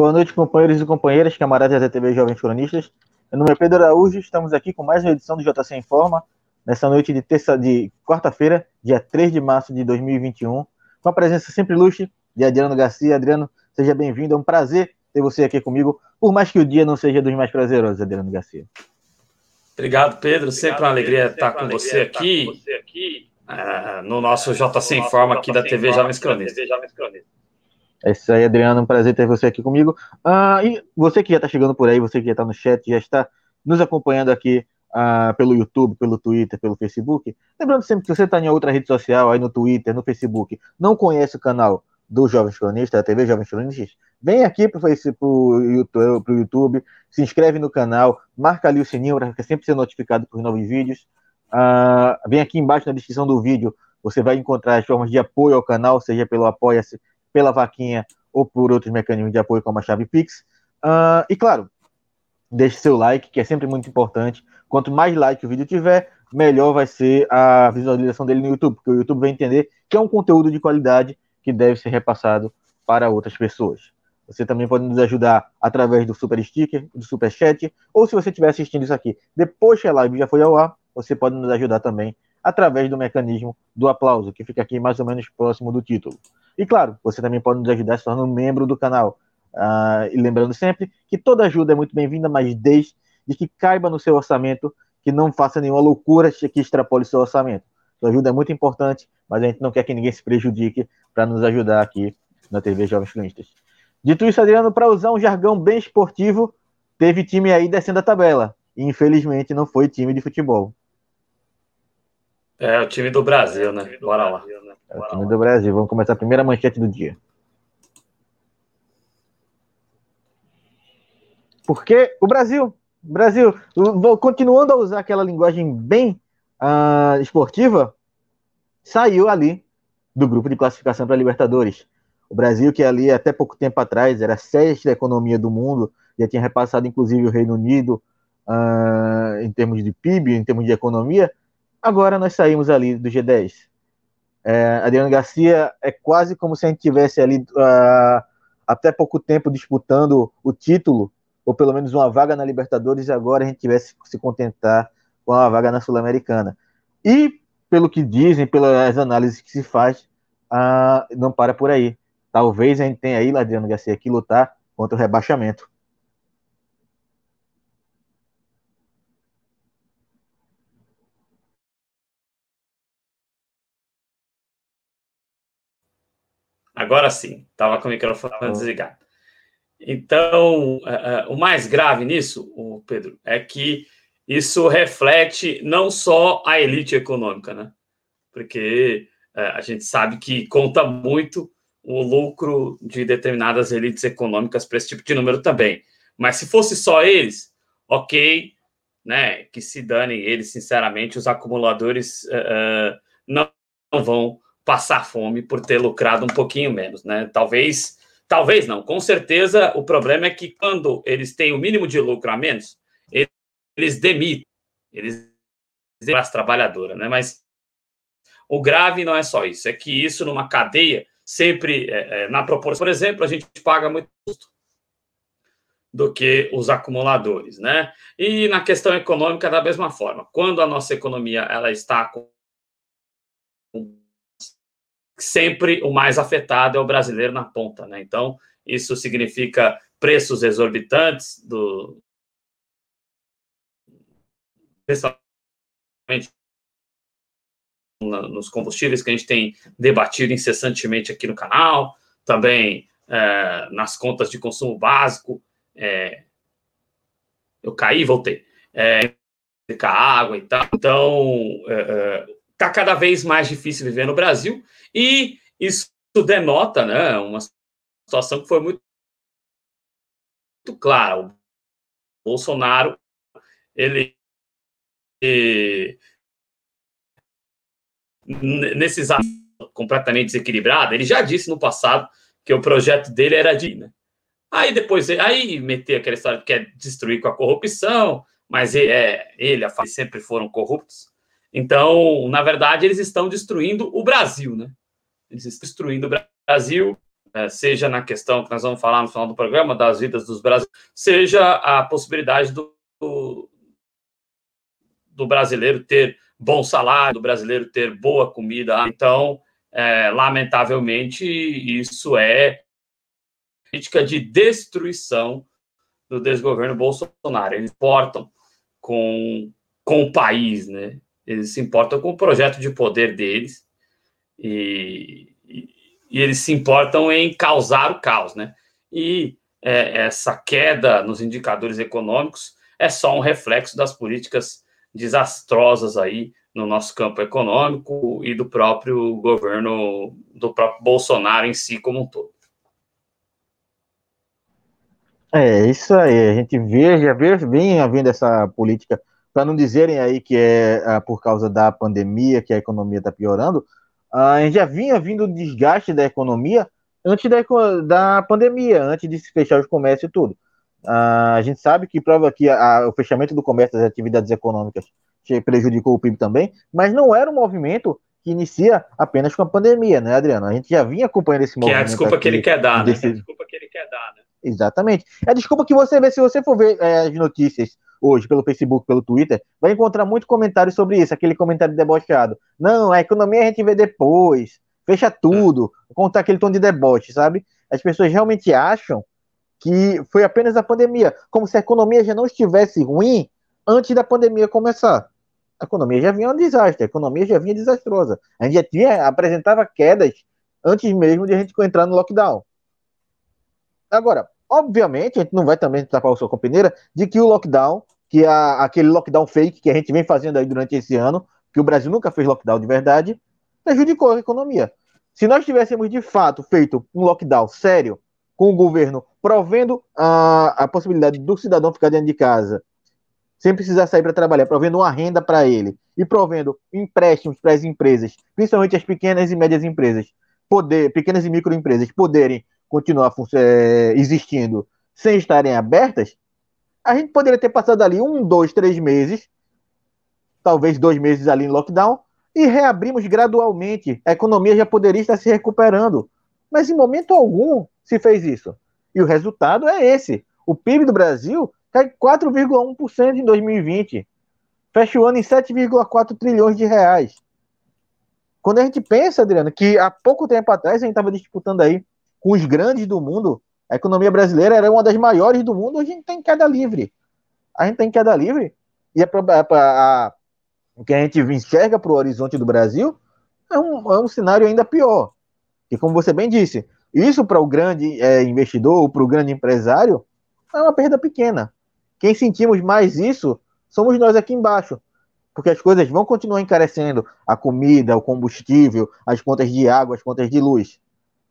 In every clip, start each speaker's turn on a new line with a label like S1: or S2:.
S1: Boa noite, companheiros e companheiras, camaradas da TV Jovens Cronistas. Meu nome é Pedro Araújo, estamos aqui com mais uma edição do JC Informa, nessa noite de terça de quarta-feira, dia 3 de março de 2021, com a presença sempre ilustre de Adriano Garcia. Adriano, seja bem-vindo, é um prazer ter você aqui comigo, por mais que o dia não seja dos mais prazerosos, Adriano Garcia.
S2: Obrigado, Pedro. Sempre uma alegria estar com você aqui, uh, no nosso JC Informa aqui da TV Jovens Cronistas.
S1: É isso aí, Adriano. Um prazer ter você aqui comigo. Uh, e você que já está chegando por aí, você que já está no chat, já está nos acompanhando aqui uh, pelo YouTube, pelo Twitter, pelo Facebook. Lembrando sempre que você está em outra rede social, aí no Twitter, no Facebook, não conhece o canal do Jovens Cronistas, da TV Jovens Cronistas, vem aqui para o YouTube, YouTube, se inscreve no canal, marca ali o sininho para sempre ser notificado por novos vídeos. Uh, vem aqui embaixo na descrição do vídeo, você vai encontrar as formas de apoio ao canal, seja pelo Apoia-se, pela vaquinha ou por outros mecanismos de apoio como a chave Pix. Uh, e claro, deixe seu like, que é sempre muito importante. Quanto mais like o vídeo tiver, melhor vai ser a visualização dele no YouTube, porque o YouTube vai entender que é um conteúdo de qualidade que deve ser repassado para outras pessoas. Você também pode nos ajudar através do Super Sticker, do Super Chat, ou se você estiver assistindo isso aqui depois que a live já foi ao ar, você pode nos ajudar também através do mecanismo do aplauso, que fica aqui mais ou menos próximo do título. E claro, você também pode nos ajudar se tornando membro do canal. Uh, e lembrando sempre que toda ajuda é muito bem-vinda, mas desde que caiba no seu orçamento, que não faça nenhuma loucura que extrapole seu orçamento. Sua ajuda é muito importante, mas a gente não quer que ninguém se prejudique para nos ajudar aqui na TV Jovens Cronistas. Dito isso, Adriano, para usar um jargão bem esportivo, teve time aí descendo a tabela. E infelizmente não foi time de futebol.
S2: É o time do Brasil, né? Bora lá.
S1: É o time do Brasil. Vamos começar a primeira manchete do dia. Porque o Brasil, Brasil, continuando a usar aquela linguagem bem uh, esportiva, saiu ali do grupo de classificação para a Libertadores. O Brasil, que ali até pouco tempo atrás era sexta economia do mundo, já tinha repassado inclusive o Reino Unido uh, em termos de PIB, em termos de economia, agora nós saímos ali do G10. É, Adriano Garcia é quase como se a gente tivesse ali uh, até pouco tempo disputando o título, ou pelo menos uma vaga na Libertadores, e agora a gente tivesse que se contentar com a vaga na Sul-Americana. E, pelo que dizem, pelas análises que se faz, uh, não para por aí. Talvez a gente tenha aí, Adriano Garcia, que lutar contra o rebaixamento.
S2: Agora sim, estava com o microfone tá desligado. Então, uh, uh, o mais grave nisso, o Pedro, é que isso reflete não só a elite econômica, né? Porque uh, a gente sabe que conta muito o lucro de determinadas elites econômicas para esse tipo de número também. Mas se fosse só eles, ok, né? Que se danem eles, sinceramente, os acumuladores não, não vão passar fome por ter lucrado um pouquinho menos, né? Talvez, talvez não. Com certeza, o problema é que quando eles têm o mínimo de lucro a menos, eles demitem, eles demitem a trabalhadora, né? Mas o grave não é só isso, é que isso numa cadeia sempre é, é, na proporção. Por exemplo, a gente paga muito do que os acumuladores, né? E na questão econômica da mesma forma. Quando a nossa economia ela está sempre o mais afetado é o brasileiro na ponta, né? Então, isso significa preços exorbitantes do principalmente nos combustíveis que a gente tem debatido incessantemente aqui no canal, também é, nas contas de consumo básico. É, eu caí, voltei. É, água e tal. Então, é, é está cada vez mais difícil viver no Brasil e isso denota né, uma situação que foi muito, muito clara. O Bolsonaro, ele, ele nesses anos completamente desequilibrado, ele já disse no passado que o projeto dele era de, né? Aí depois, aí meter aquela história que quer destruir com a corrupção, mas ele, é, ele a sempre foram corruptos. Então, na verdade, eles estão destruindo o Brasil, né? Eles estão destruindo o Brasil, é, seja na questão que nós vamos falar no final do programa, das vidas dos brasileiros, seja a possibilidade do, do brasileiro ter bom salário, do brasileiro ter boa comida. Então, é, lamentavelmente, isso é política de destruição do desgoverno Bolsonaro. Eles importam com, com o país, né? Eles se importam com o projeto de poder deles e, e, e eles se importam em causar o caos, né? E é, essa queda nos indicadores econômicos é só um reflexo das políticas desastrosas aí no nosso campo econômico e do próprio governo, do próprio Bolsonaro em si como um todo.
S1: É, isso aí, a gente vê, já vê, vem havendo essa política, para não dizerem aí que é ah, por causa da pandemia que a economia está piorando, ah, a gente já vinha vindo o desgaste da economia antes da, da pandemia, antes de se fechar os comércios e tudo. Uh, a gente sabe que prova que a, o fechamento do comércio das atividades econômicas prejudicou o PIB também, mas não era um movimento que inicia apenas com a pandemia, né, Adriano? A gente já vinha acompanhando esse movimento.
S2: Que é a desculpa aqui, que ele quer dar, desse... né? É a desculpa que ele quer
S1: dar, né? Exatamente. É a desculpa que você vê, se você for ver é, as notícias hoje pelo Facebook, pelo Twitter, vai encontrar muito comentário sobre isso, aquele comentário debochado. Não, a economia a gente vê depois, fecha tudo, contar aquele tom de deboche, sabe? As pessoas realmente acham que foi apenas a pandemia, como se a economia já não estivesse ruim antes da pandemia começar. A economia já vinha um desastre, a economia já vinha desastrosa. A gente já tinha, apresentava quedas antes mesmo de a gente entrar no lockdown. Agora, obviamente, a gente não vai também tapar o sol com peneira de que o lockdown, que aquele lockdown fake que a gente vem fazendo aí durante esse ano, que o Brasil nunca fez lockdown de verdade, prejudicou a economia. Se nós tivéssemos de fato feito um lockdown sério, com o governo provendo a, a possibilidade do cidadão ficar dentro de casa, sem precisar sair para trabalhar, provendo uma renda para ele e provendo empréstimos para as empresas, principalmente as pequenas e médias empresas, poder, pequenas e microempresas poderem continuar é, existindo sem estarem abertas, a gente poderia ter passado ali um, dois, três meses, talvez dois meses ali em lockdown, e reabrimos gradualmente. A economia já poderia estar se recuperando. Mas em momento algum se fez isso. E o resultado é esse. O PIB do Brasil cai 4,1% em 2020. Fecha o ano em 7,4 trilhões de reais. Quando a gente pensa, Adriano, que há pouco tempo atrás a gente estava disputando aí com os grandes do mundo, a economia brasileira era uma das maiores do mundo, a gente tem queda livre. A gente tem queda livre. E a o que a gente enxerga para o horizonte do Brasil é um, é um cenário ainda pior. E como você bem disse, isso para o grande é, investidor, para o grande empresário, é uma perda pequena. Quem sentimos mais isso somos nós aqui embaixo. Porque as coisas vão continuar encarecendo a comida, o combustível, as contas de água, as contas de luz.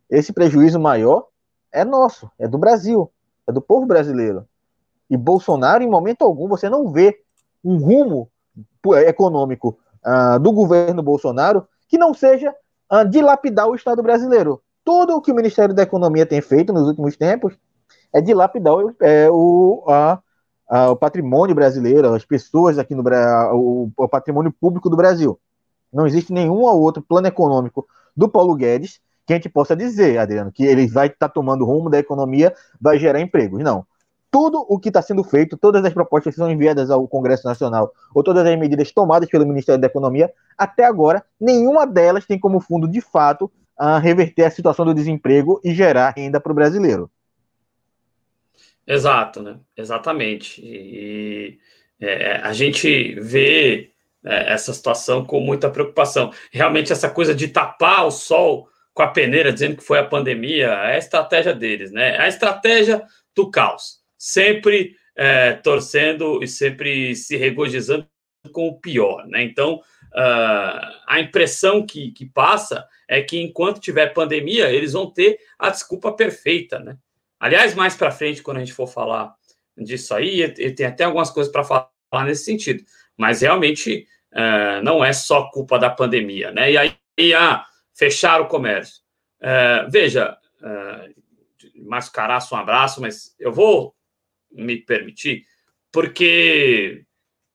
S1: Esse prejuízo maior é nosso, é do Brasil, é do povo brasileiro. E Bolsonaro, em momento algum, você não vê um rumo econômico uh, do governo Bolsonaro que não seja uh, dilapidar o Estado brasileiro. Tudo o que o Ministério da Economia tem feito nos últimos tempos é dilapidar é, o, a, a, o patrimônio brasileiro, as pessoas aqui no o, o patrimônio público do Brasil. Não existe nenhum ou outro plano econômico do Paulo Guedes que a gente possa dizer, Adriano, que ele vai estar tá tomando rumo da economia, vai gerar empregos. Não tudo o que está sendo feito, todas as propostas que são enviadas ao Congresso Nacional, ou todas as medidas tomadas pelo Ministério da Economia, até agora, nenhuma delas tem como fundo, de fato, a reverter a situação do desemprego e gerar renda para o brasileiro.
S2: Exato, né? Exatamente. E é, a gente vê é, essa situação com muita preocupação. Realmente, essa coisa de tapar o sol com a peneira, dizendo que foi a pandemia, é a estratégia deles, né? É a estratégia do caos sempre é, torcendo e sempre se regozijando com o pior, né? Então, uh, a impressão que, que passa é que enquanto tiver pandemia, eles vão ter a desculpa perfeita, né? Aliás, mais para frente, quando a gente for falar disso aí, tem até algumas coisas para falar nesse sentido, mas realmente uh, não é só culpa da pandemia, né? E aí, e, ah, fechar o comércio. Uh, veja, uh, Márcio Caraço, um abraço, mas eu vou me permitir, porque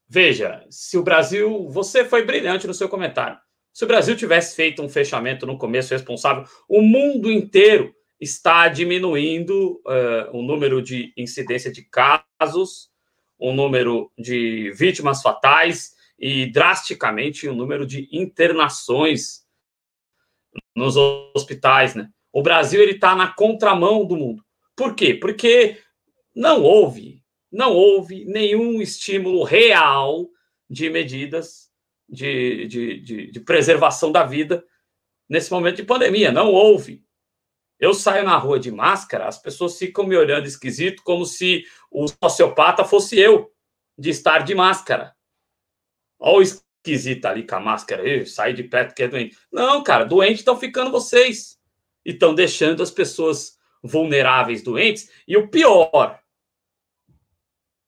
S2: veja, se o Brasil, você foi brilhante no seu comentário. Se o Brasil tivesse feito um fechamento no começo responsável, o mundo inteiro está diminuindo uh, o número de incidência de casos, o número de vítimas fatais e drasticamente o número de internações nos hospitais, né? O Brasil ele está na contramão do mundo. Por quê? Porque não houve, não houve nenhum estímulo real de medidas de, de, de, de preservação da vida nesse momento de pandemia. Não houve. Eu saio na rua de máscara, as pessoas ficam me olhando esquisito, como se o sociopata fosse eu, de estar de máscara. Olha o esquisito ali com a máscara, sai de perto que é doente. Não, cara, doente estão ficando vocês. E estão deixando as pessoas vulneráveis doentes. E o pior,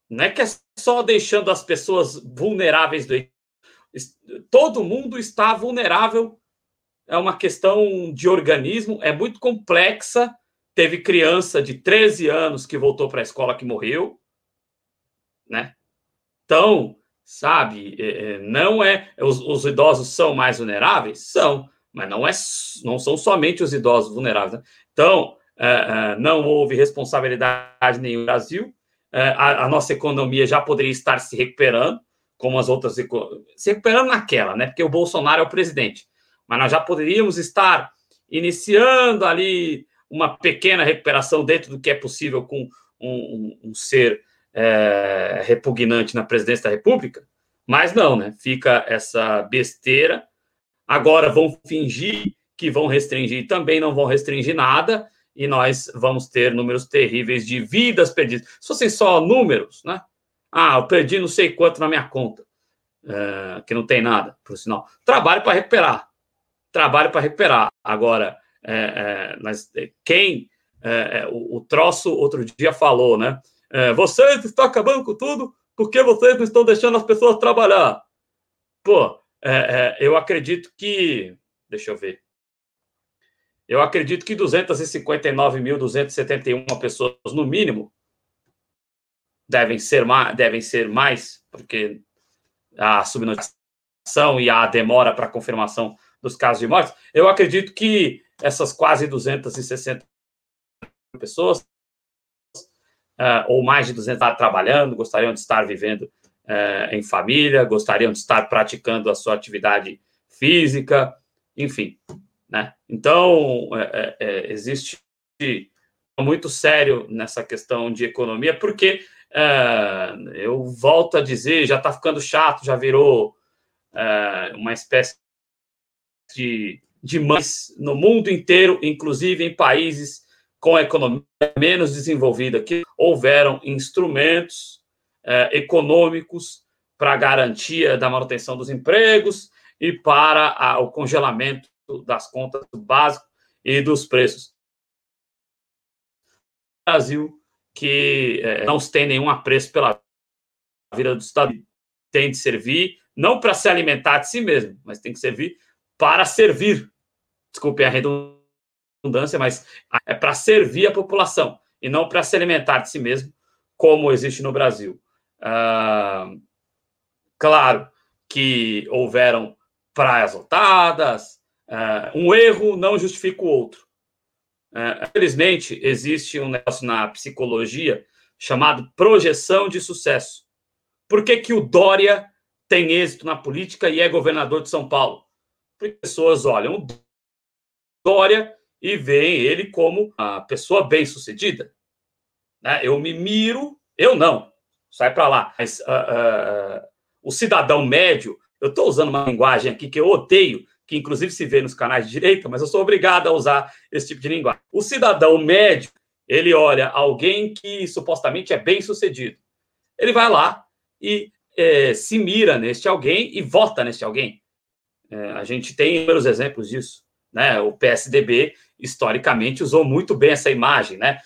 S2: não é que é só deixando as pessoas vulneráveis doentes. Todo mundo está vulnerável é uma questão de organismo, é muito complexa. Teve criança de 13 anos que voltou para a escola que morreu, né? Então, sabe, é, é, não é. Os, os, idosos são mais vulneráveis? São, mas não, é, não são somente os idosos vulneráveis. Né? Então, é, não houve responsabilidade nenhuma no Brasil. A, a, nossa economia já poderia estar se recuperando, como as outras. Se recuperando naquela, né? Porque o Bolsonaro é o presidente mas nós já poderíamos estar iniciando ali uma pequena recuperação dentro do que é possível com um, um, um ser é, repugnante na presidência da República, mas não, né? Fica essa besteira. Agora vão fingir que vão restringir, também não vão restringir nada, e nós vamos ter números terríveis de vidas perdidas. Se fossem só números, né? Ah, eu perdi não sei quanto na minha conta, é, que não tem nada, por sinal. Trabalho para recuperar trabalho para recuperar. Agora, é, é, mas quem é, é, o, o, troço outro dia falou, né? É, vocês estão acabando com tudo porque vocês não estão deixando as pessoas trabalhar. Pô, é, eu acredito que. Deixa eu ver. Eu acredito que 259.271 pessoas, no mínimo, devem ser mais, devem ser mais, porque a subnotificação e a demora para confirmação dos casos de mortes, eu acredito que essas quase 260 pessoas, uh, ou mais de 200, estar trabalhando, gostariam de estar vivendo uh, em família, gostariam de estar praticando a sua atividade física, enfim. Né? Então, é, é, existe muito sério nessa questão de economia, porque eu volto a dizer, já está ficando chato, já virou uma espécie de, de mães no mundo inteiro, inclusive em países com a economia menos desenvolvida, que houveram instrumentos eh, econômicos para garantia da manutenção dos empregos e para a, o congelamento das contas básicas e dos preços. Brasil, que eh, não tem nenhum apreço pela vida do Estado, tem de servir, não para se alimentar de si mesmo, mas tem que servir para servir. Desculpe a redundância, mas é para servir a população e não para se alimentar de si mesmo, como existe no Brasil. Ah, claro que houveram praias lotadas, ah, um erro não justifica o outro. Ah, infelizmente, existe um negócio na psicologia chamado projeção de sucesso. Por que, que o Dória tem êxito na política e é governador de São Paulo? pessoas olham Dória e veem ele como a pessoa bem-sucedida. Né? Eu me miro, eu não, sai para lá. Mas uh, uh, o cidadão médio, eu estou usando uma linguagem aqui que eu odeio, que inclusive se vê nos canais de direita, mas eu sou obrigado a usar esse tipo de linguagem. O cidadão médio, ele olha alguém que supostamente é bem-sucedido. Ele vai lá e é, se mira neste alguém e vota neste alguém. É, a gente tem inúmeros exemplos disso. Né? O PSDB, historicamente, usou muito bem essa imagem. Né?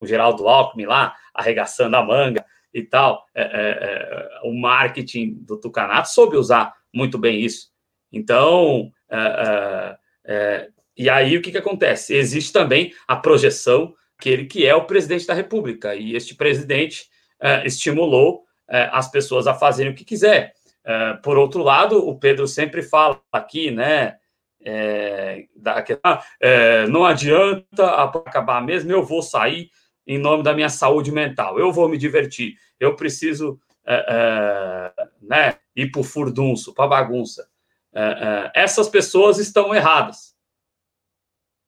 S2: O Geraldo Alckmin lá, arregaçando a manga e tal. É, é, é o marketing do Tucanato soube usar muito bem isso. Então, é, é, e aí o que, que acontece? Existe também a projeção que ele que é o presidente da República, e este presidente estimulou as pessoas a fazerem o que quiser. Por outro lado, o Pedro sempre fala aqui, né? É, da, é, não adianta acabar mesmo, eu vou sair em nome da minha saúde mental, eu vou me divertir, eu preciso é, é, né, ir para o furdunço, para bagunça. essas pessoas estão erradas.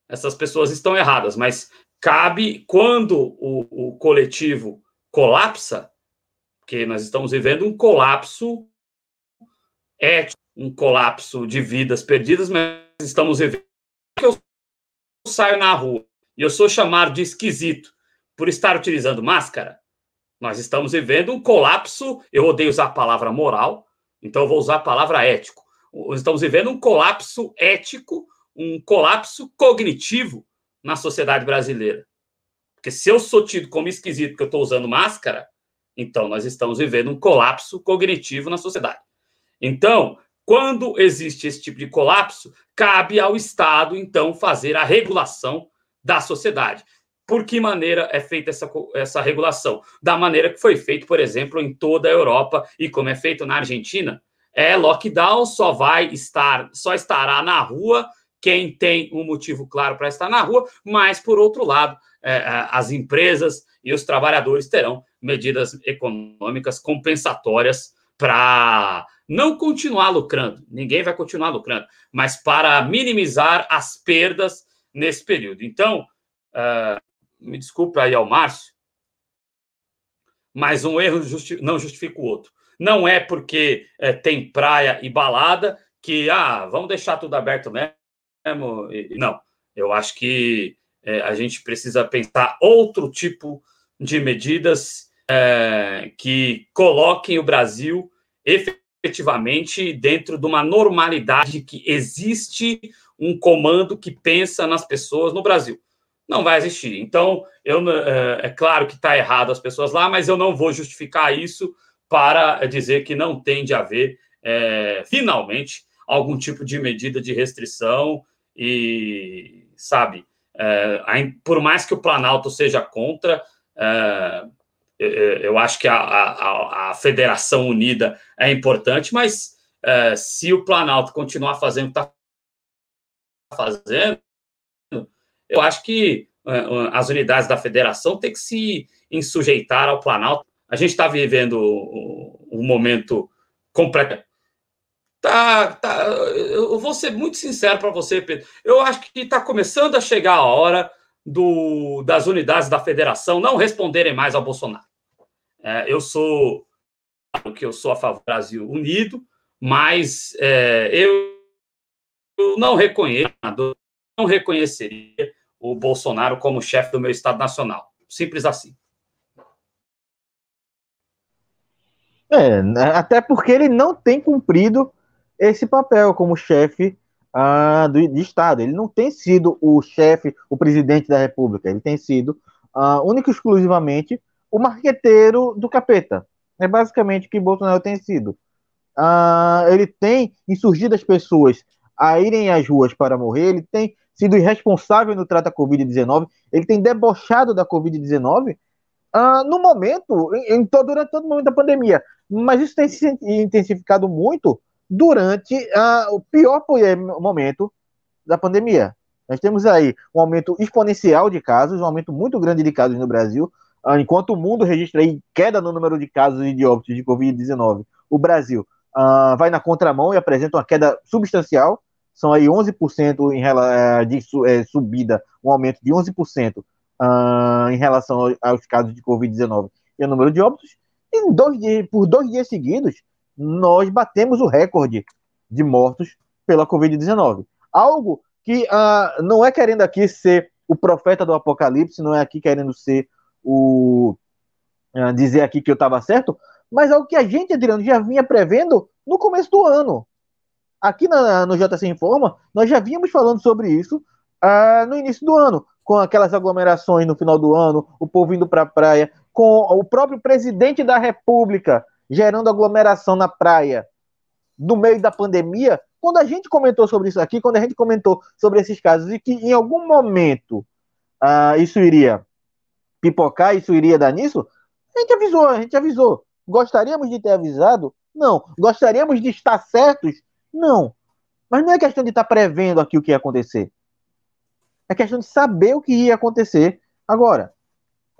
S2: Essas pessoas estão erradas, mas cabe quando o, o coletivo colapsa, porque nós estamos vivendo um colapso ético, um colapso de vidas perdidas, mas estamos vivendo que eu saio na rua e eu sou chamado de esquisito por estar utilizando máscara, nós estamos vivendo um colapso. Eu odeio usar a palavra moral, então eu vou usar a palavra ético. Estamos vivendo um colapso ético, um colapso cognitivo na sociedade brasileira. Porque se eu sou tido como esquisito porque eu estou usando máscara, então nós estamos vivendo um colapso cognitivo na sociedade. Então, quando existe esse tipo de colapso, cabe ao Estado, então, fazer a regulação da sociedade. Por que maneira é feita essa, essa regulação? Da maneira que foi feito, por exemplo, em toda a Europa e como é feito na Argentina. É lockdown, só vai estar, só estará na rua quem tem um motivo claro para estar na rua, mas, por outro lado, é, é, as empresas e os trabalhadores terão medidas econômicas compensatórias para não continuar lucrando, ninguém vai continuar lucrando, mas para minimizar as perdas nesse período. Então, uh, me desculpe aí ao Márcio, mas um erro justi não justifica o outro. Não é porque é, tem praia e balada que, ah, vamos deixar tudo aberto mesmo. Não, eu acho que é, a gente precisa pensar outro tipo de medidas é, que coloquem o Brasil efetivamente dentro de uma normalidade que existe um comando que pensa nas pessoas no Brasil. Não vai existir. Então, eu, é, é claro que está errado as pessoas lá, mas eu não vou justificar isso para dizer que não tem de haver, é, finalmente, algum tipo de medida de restrição e, sabe, é, por mais que o Planalto seja contra, é, eu acho que a, a, a, Federação Unida é importante, mas é, se o Planalto continuar fazendo o que está fazendo, eu acho que as unidades da federação têm que se insujeitar ao Planalto. A gente está vivendo um momento completo Tá, tá, eu vou ser muito sincero para você, Pedro. Eu acho que está começando a chegar a hora do, das unidades da federação não responderem mais ao Bolsonaro. É, eu sou que eu sou a favor do Brasil unido, mas é, eu, não reconheço, não reconheceria o Bolsonaro como chefe do meu Estado Nacional. Simples assim.
S1: É, até porque ele não tem cumprido esse papel como chefe uh, do, de Estado. Ele não tem sido o chefe, o presidente da República, ele tem sido uh, único e exclusivamente o marqueteiro do capeta. É basicamente o que Bolsonaro tem sido. Uh, ele tem insurgido as pessoas a irem às ruas para morrer, ele tem sido irresponsável no trato à Covid-19, ele tem debochado da Covid-19 uh, no momento, em, em, durante todo o momento da pandemia. Mas isso tem se intensificado muito durante uh, o pior momento da pandemia. Nós temos aí um aumento exponencial de casos, um aumento muito grande de casos no Brasil, uh, enquanto o mundo registra aí queda no número de casos e de óbitos de Covid-19. O Brasil uh, vai na contramão e apresenta uma queda substancial, são aí 11% em relação de é, subida, um aumento de 11% uh, em relação aos casos de Covid-19 e o número de óbitos. E dois dias, por dois dias seguidos, nós batemos o recorde de mortos pela Covid-19. Algo que uh, não é querendo aqui ser o profeta do apocalipse, não é aqui querendo ser o. Uh, dizer aqui que eu estava certo, mas algo que a gente, Adriano, já vinha prevendo no começo do ano. Aqui na, no JC Informa, nós já vínhamos falando sobre isso uh, no início do ano, com aquelas aglomerações no final do ano, o povo indo para a praia, com o próprio presidente da República gerando aglomeração na praia no meio da pandemia, quando a gente comentou sobre isso aqui, quando a gente comentou sobre esses casos e que em algum momento uh, isso iria pipocar, isso iria dar nisso, a gente avisou, a gente avisou. Gostaríamos de ter avisado? Não. Gostaríamos de estar certos? Não. Mas não é questão de estar prevendo aqui o que ia acontecer. É questão de saber o que ia acontecer agora.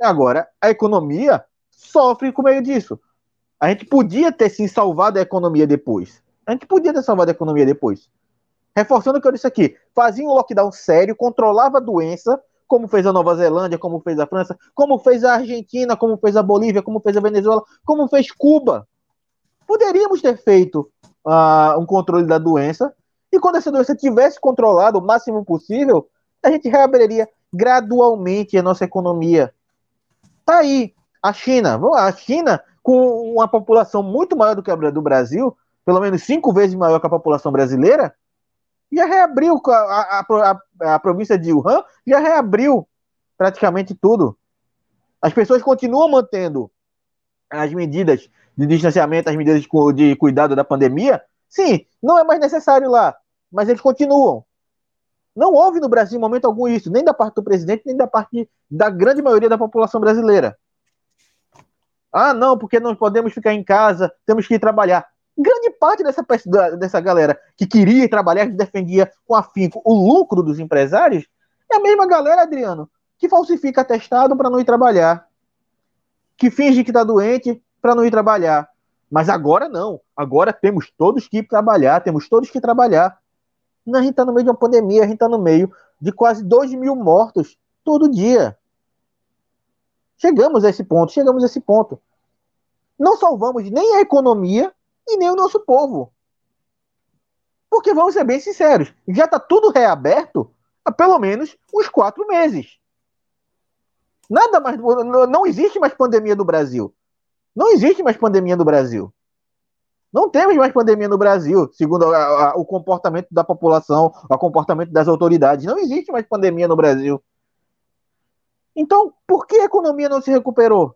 S1: Agora, a economia sofre com meio disso. A gente podia ter sim salvado a economia depois. A gente podia ter salvado a economia depois. Reforçando o que eu disse aqui, fazia um lockdown sério, controlava a doença, como fez a Nova Zelândia, como fez a França, como fez a Argentina, como fez a Bolívia, como fez a Venezuela, como fez Cuba. Poderíamos ter feito uh, um controle da doença, e quando essa doença tivesse controlado o máximo possível, a gente reabriria gradualmente a nossa economia. Tá aí. A China, a China, com uma população muito maior do que a do Brasil, pelo menos cinco vezes maior que a população brasileira, já reabriu a, a, a, a província de Wuhan, já reabriu praticamente tudo. As pessoas continuam mantendo as medidas de distanciamento, as medidas de, cuidado da pandemia. Sim, não é mais necessário lá, mas eles continuam. Não houve no Brasil em momento algum isso, nem da parte do presidente, nem da parte da grande maioria da população brasileira. Ah, não, porque não podemos ficar em casa, temos que ir trabalhar. Grande parte dessa, dessa galera que queria trabalhar, que defendia com afinco o lucro dos empresários, é a mesma galera, Adriano, que falsifica atestado para não ir trabalhar, que finge que está doente para não ir trabalhar. Mas agora não. Agora temos todos que ir trabalhar, temos todos que trabalhar. A gente está no meio de uma pandemia, a gente está no meio de quase 2 mil mortos todo dia. Chegamos a esse ponto, chegamos a esse ponto. Não salvamos nem a economia e nem o nosso povo. Porque vamos ser bem sinceros, já está tudo reaberto há pelo menos uns quatro meses. Nada mais. Não existe mais pandemia no Brasil. Não existe mais pandemia no Brasil. Não temos mais pandemia no Brasil, segundo a, a, o comportamento da população, o comportamento das autoridades. Não existe mais pandemia no Brasil. Então, por que a economia não se recuperou?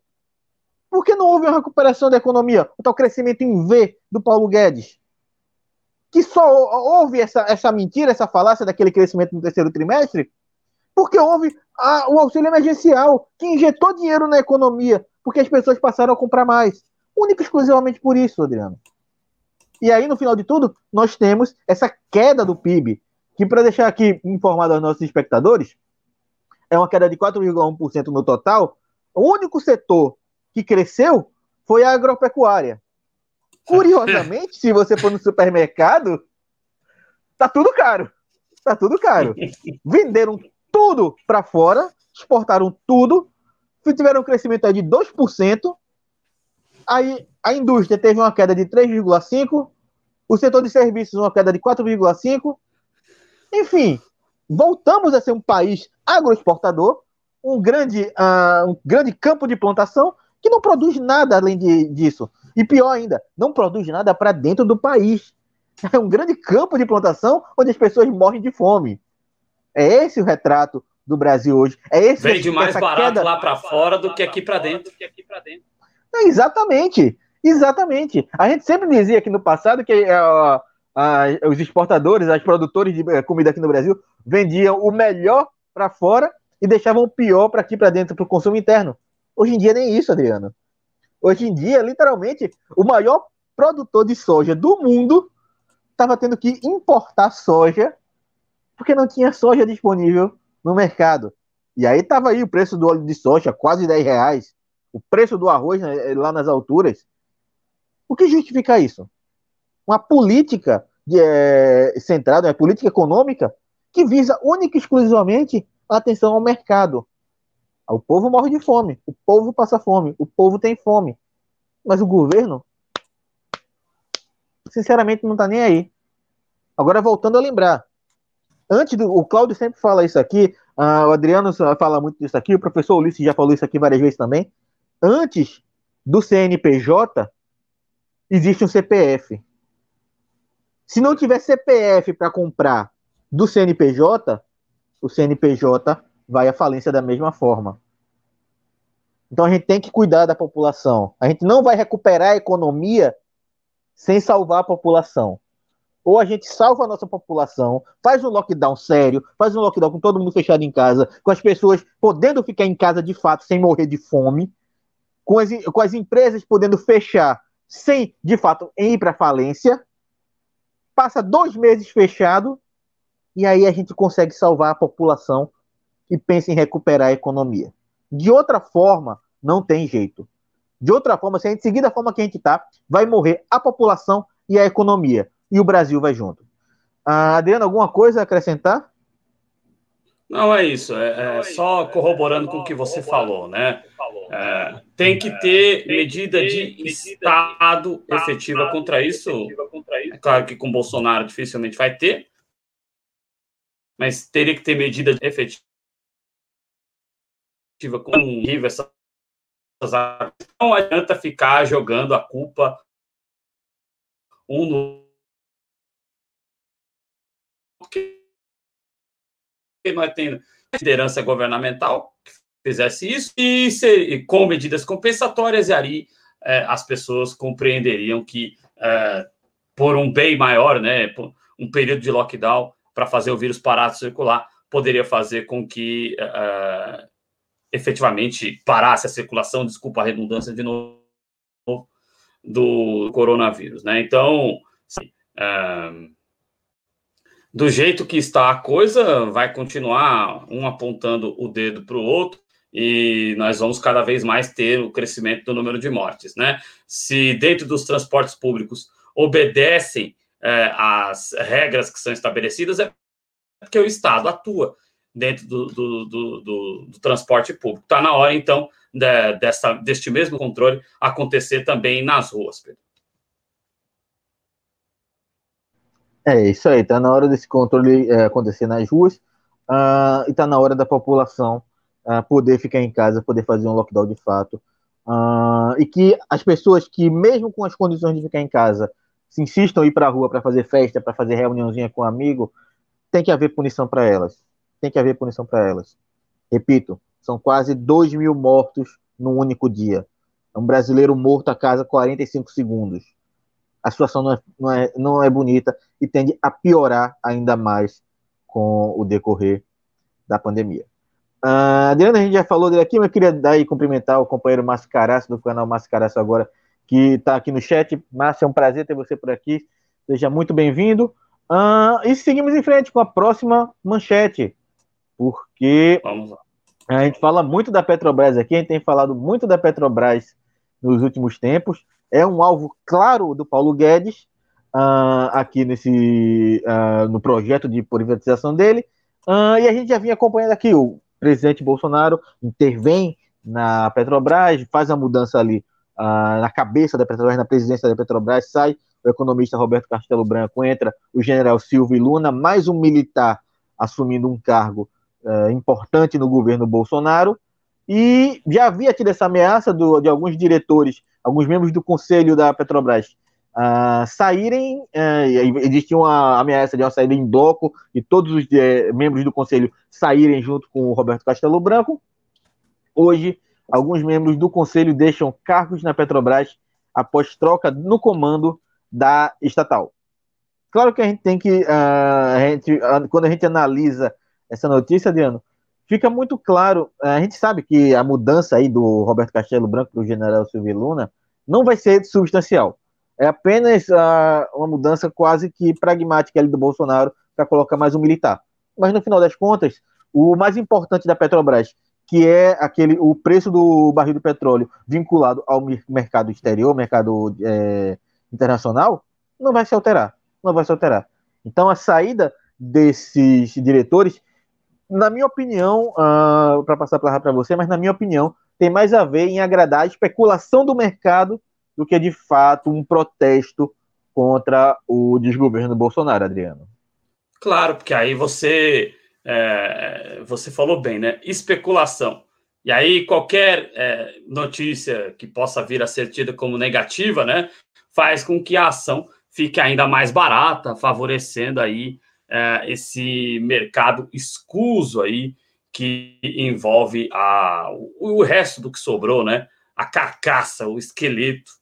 S1: Por que não houve uma recuperação da economia? O tal crescimento em V do Paulo Guedes. Que só houve essa, essa mentira, essa falácia daquele crescimento no terceiro trimestre, porque houve a, o auxílio emergencial, que injetou dinheiro na economia, porque as pessoas passaram a comprar mais. Único exclusivamente por isso, Adriano. E aí, no final de tudo, nós temos essa queda do PIB, que, para deixar aqui informado aos nossos espectadores, é uma queda de 4,1% no total. O único setor que cresceu foi a agropecuária. Curiosamente, se você for no supermercado, tá tudo caro. Tá tudo caro. Venderam tudo para fora, exportaram tudo, tiveram um crescimento de 2%, Aí a indústria teve uma queda de 3,5%, o setor de serviços uma queda de 4,5%. Enfim, voltamos a ser um país agroexportador, um grande, uh, um grande campo de plantação que não produz nada além de, disso. E pior ainda, não produz nada para dentro do país. É um grande campo de plantação onde as pessoas morrem de fome. É esse o retrato do Brasil hoje. É esse
S2: Vende mais barato queda... lá para fora do que aqui para dentro.
S1: É, exatamente, exatamente. A gente sempre dizia aqui no passado que uh, os exportadores, os produtores de eh, comida aqui no Brasil vendiam o melhor para fora e deixavam o pior para aqui para dentro para o consumo interno. Hoje em dia nem isso, Adriano. Hoje em dia, literalmente, o maior produtor de soja do mundo estava tendo que importar soja porque não tinha soja disponível no mercado. E aí estava aí o preço do óleo de soja, quase 10 reais o preço do arroz né, lá nas alturas. O que justifica isso? Uma política de, é, centrada, uma política econômica que visa única e exclusivamente a atenção ao mercado. O povo morre de fome, o povo passa fome, o povo tem fome. Mas o governo, sinceramente, não está nem aí. Agora, voltando a lembrar, antes do. O Cláudio sempre fala isso aqui, uh, o Adriano fala muito disso aqui, o professor Ulisses já falou isso aqui várias vezes também antes do CNPJ, existe um CPF. Se não tiver CPF para comprar do CNPJ, o CNPJ vai à falência da mesma forma. Então a gente tem que cuidar da população. A gente não vai recuperar a economia sem salvar a população. Ou a gente salva a nossa população, faz um lockdown sério, faz um lockdown com todo mundo fechado em casa, com as pessoas podendo ficar em casa de fato sem morrer de fome, com as, com as empresas podendo fechar sem, de fato, ir para falência, passa dois meses fechado, e aí a gente consegue salvar a população e pensa em recuperar a economia. De outra forma, não tem jeito. De outra forma, se a gente seguir da forma que a gente está, vai morrer a população e a economia. E o Brasil vai junto. Ah, Adriano, alguma coisa a acrescentar?
S2: Não, é isso. É, é só corroborando com o que você falou, né? É, tem que ter medida de Estado efetiva contra isso. É claro que com Bolsonaro dificilmente vai ter, mas teria que ter medida efetiva com nível essas não adianta ficar jogando a culpa um no porque não é tendo liderança governamental que fizesse isso e, se, com medidas compensatórias e aí é, as pessoas compreenderiam que é, por um bem maior, né, um período de lockdown para fazer o vírus parar de circular poderia fazer com que é, efetivamente parasse a circulação, desculpa a redundância de novo, do coronavírus, né? Então, assim, do jeito que está a coisa, vai continuar um apontando o dedo para o outro e nós vamos cada vez mais ter o crescimento do número de mortes, né? Se dentro dos transportes públicos obedecem é, às regras que são estabelecidas, é porque o Estado atua dentro do, do, do, do, do transporte público. Está na hora, então, de, dessa, deste mesmo controle acontecer também nas ruas, Pedro.
S1: É isso aí, tá na hora desse controle é, acontecer nas ruas uh, e tá na hora da população uh, poder ficar em casa, poder fazer um lockdown de fato. Uh, e que as pessoas que, mesmo com as condições de ficar em casa, se insistam em ir para a rua para fazer festa, para fazer reuniãozinha com um amigo, tem que haver punição para elas. Tem que haver punição para elas. Repito, são quase 2 mil mortos num único dia. Um brasileiro morto a cada 45 segundos a situação não é, não é, não é bonita e tende a piorar ainda mais com o decorrer da pandemia. Uh, Adriana, a gente já falou dele aqui, mas eu queria dar e cumprimentar o companheiro Márcio Caraço, do canal Márcio Caraço agora, que está aqui no chat. Márcio, é um prazer ter você por aqui. Seja muito bem-vindo. Uh, e seguimos em frente com a próxima manchete, porque a gente fala muito da Petrobras aqui, a gente tem falado muito da Petrobras nos últimos tempos é um alvo claro do Paulo Guedes uh, aqui nesse no projeto de privatização dele. E a gente já vinha acompanhando aqui o presidente Bolsonaro intervém na Petrobras, faz a mudança ali na cabeça da Petrobras, na presidência da Petrobras, sai o economista Roberto Castelo Branco, entra o general Silvio Luna, mais um militar assumindo um cargo importante no governo Bolsonaro. E já havia tido essa ameaça do, de alguns diretores alguns membros do conselho da Petrobras uh, saírem, uh, existia uma ameaça de uma saída em bloco e todos os uh, membros do conselho saírem junto com o Roberto Castelo Branco. Hoje, alguns membros do conselho deixam cargos na Petrobras após troca no comando da estatal. Claro que a gente tem que, a gente, quando a gente analisa essa notícia, Adriano, fica muito claro. A gente sabe que a mudança aí do Roberto Castelo Branco para o general Silvio Luna não vai ser substancial. É apenas uh, uma mudança quase que pragmática ali do Bolsonaro para colocar mais um militar. Mas no final das contas, o mais importante da Petrobras, que é aquele o preço do barril de petróleo vinculado ao mercado exterior, mercado é, internacional, não vai se alterar. Não vai se alterar. Então a saída desses diretores na minha opinião, uh, para passar para você, mas na minha opinião, tem mais a ver em agradar a especulação do mercado do que de fato um protesto contra o desgoverno Bolsonaro, Adriano.
S2: Claro, porque aí você é, você falou bem, né? Especulação. E aí qualquer é, notícia que possa vir a ser tida como negativa, né, faz com que a ação fique ainda mais barata, favorecendo aí é, esse mercado escuso aí que envolve a, o, o resto do que sobrou, né? A carcaça, o esqueleto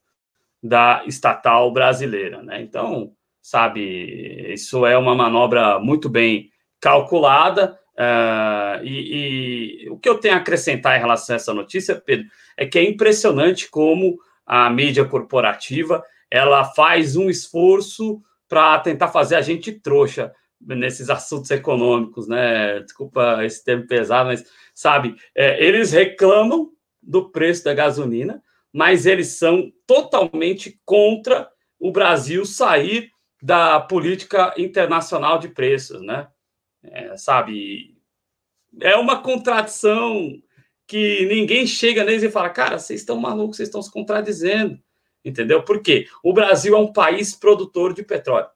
S2: da estatal brasileira, né? Então, sabe, isso é uma manobra muito bem calculada Uh, e, e, o que eu tenho a acrescentar em relação a essa notícia, Pedro, é que é impressionante como a mídia corporativa ela faz um esforço para tentar fazer a gente trouxa nesses assuntos econômicos, né? Desculpa esse termo pesado, mas sabe, é, eles reclamam do preço da gasolina, mas eles são totalmente contra o Brasil sair da política internacional de preços, né? É, sabe, é uma contradição que ninguém chega neles e fala, cara, vocês estão malucos, vocês estão se contradizendo, entendeu? Por quê? O Brasil é um país produtor de petróleo.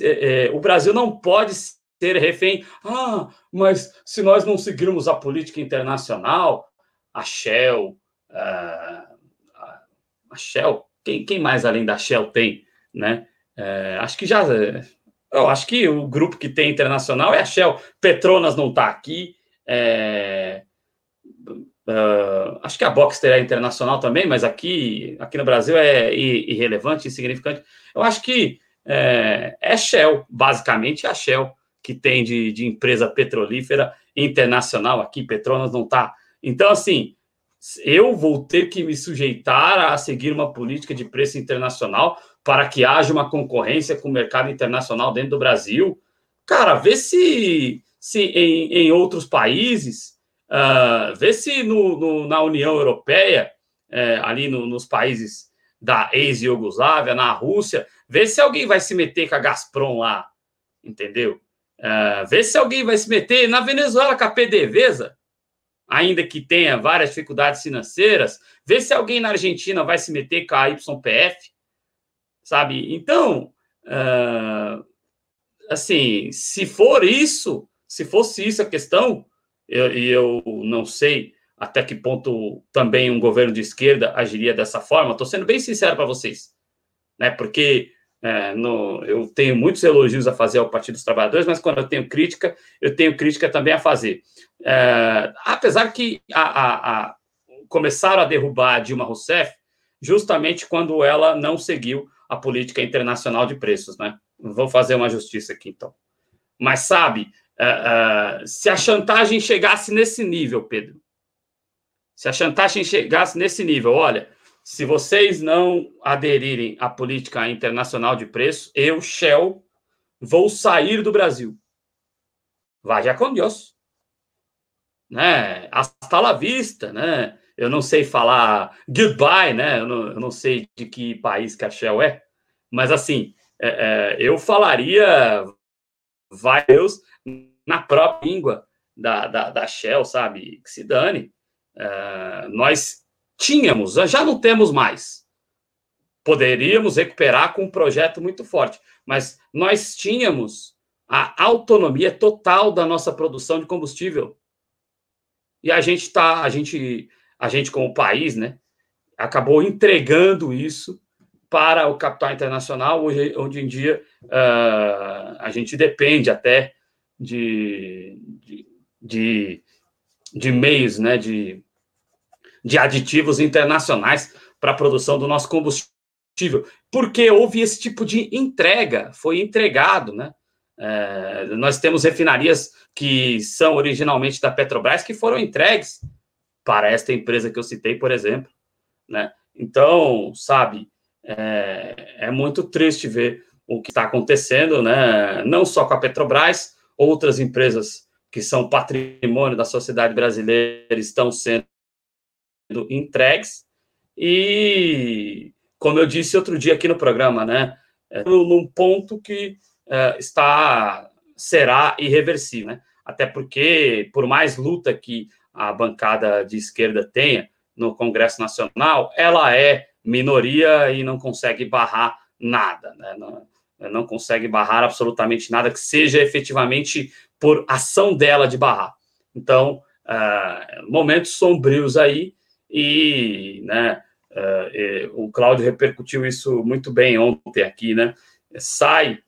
S2: É, é, o Brasil não pode ser refém. Ah, mas se nós não seguirmos a política internacional, a Shell, a, a Shell, quem, quem, mais além da Shell tem, né? É, acho que já, eu acho que o grupo que tem internacional é a Shell. Petronas não está aqui. É, uh, acho que a Boxster é internacional também, mas aqui, aqui no Brasil é irrelevante, insignificante. Eu acho que é, é Shell, basicamente é a Shell que tem de, de empresa petrolífera internacional aqui, Petronas não está. Então, assim, eu vou ter que me sujeitar a seguir uma política de preço internacional para que haja uma concorrência com o mercado internacional dentro do Brasil. Cara, vê se, se em, em outros países, uh, vê se no, no, na União Europeia, é, ali no, nos países da ex-Yugoslávia, na Rússia, vê se alguém vai se meter com a Gazprom lá, entendeu? Uh, vê se alguém vai se meter na Venezuela com a PDVSA, ainda que tenha várias dificuldades financeiras, vê se alguém na Argentina vai se meter com a YPF, sabe? Então, uh, assim, se for isso, se fosse isso a questão, e eu, eu não sei até que ponto também um governo de esquerda agiria dessa forma, estou sendo bem sincero para vocês, né? Porque é, no, eu tenho muitos elogios a fazer ao Partido dos Trabalhadores, mas quando eu tenho crítica, eu tenho crítica também a fazer. É, apesar que a, a, a, começaram a derrubar a Dilma Rousseff justamente quando ela não seguiu a política internacional de preços, né? Vou fazer uma justiça aqui, então. Mas sabe, é, é se a chantagem chegasse nesse nível, Pedro, se a chantagem chegasse nesse nível, olha, se vocês não aderirem à política internacional de preço, eu, Shell, vou sair do Brasil. Vaja com Deus. Né? Hasta la vista, né? Eu não sei falar goodbye, né? Eu não, eu não sei de que país que a Shell é, mas assim, é, é, eu falaria vai Deus na própria língua da, da, da Shell, sabe? Que se dane. Uh, nós tínhamos, já não temos mais. Poderíamos recuperar com um projeto muito forte, mas nós tínhamos a autonomia total da nossa produção de combustível. E a gente está, a gente, a gente como país, né, acabou entregando isso para o capital internacional, hoje, onde em dia uh, a gente depende até de, de, de, de meios, né, de de aditivos internacionais para a produção do nosso combustível, porque houve esse tipo de entrega, foi entregado, né? É, nós temos refinarias que são originalmente da Petrobras que foram entregues para esta empresa que eu citei, por exemplo, né? Então, sabe, é, é muito triste ver o que está acontecendo, né? Não só com a Petrobras, outras empresas que são patrimônio da sociedade brasileira estão sendo entregues. E, como eu disse outro dia aqui no programa, né, é, num ponto que é, está será irreversível, né? Até porque, por mais luta que a bancada de esquerda tenha no Congresso Nacional, ela é minoria e não consegue barrar nada, né? Não, não consegue barrar absolutamente nada que seja efetivamente por ação dela de barrar. Então, uh, momentos sombrios aí, e né, uh, o Cláudio repercutiu isso muito bem ontem aqui, né? Sai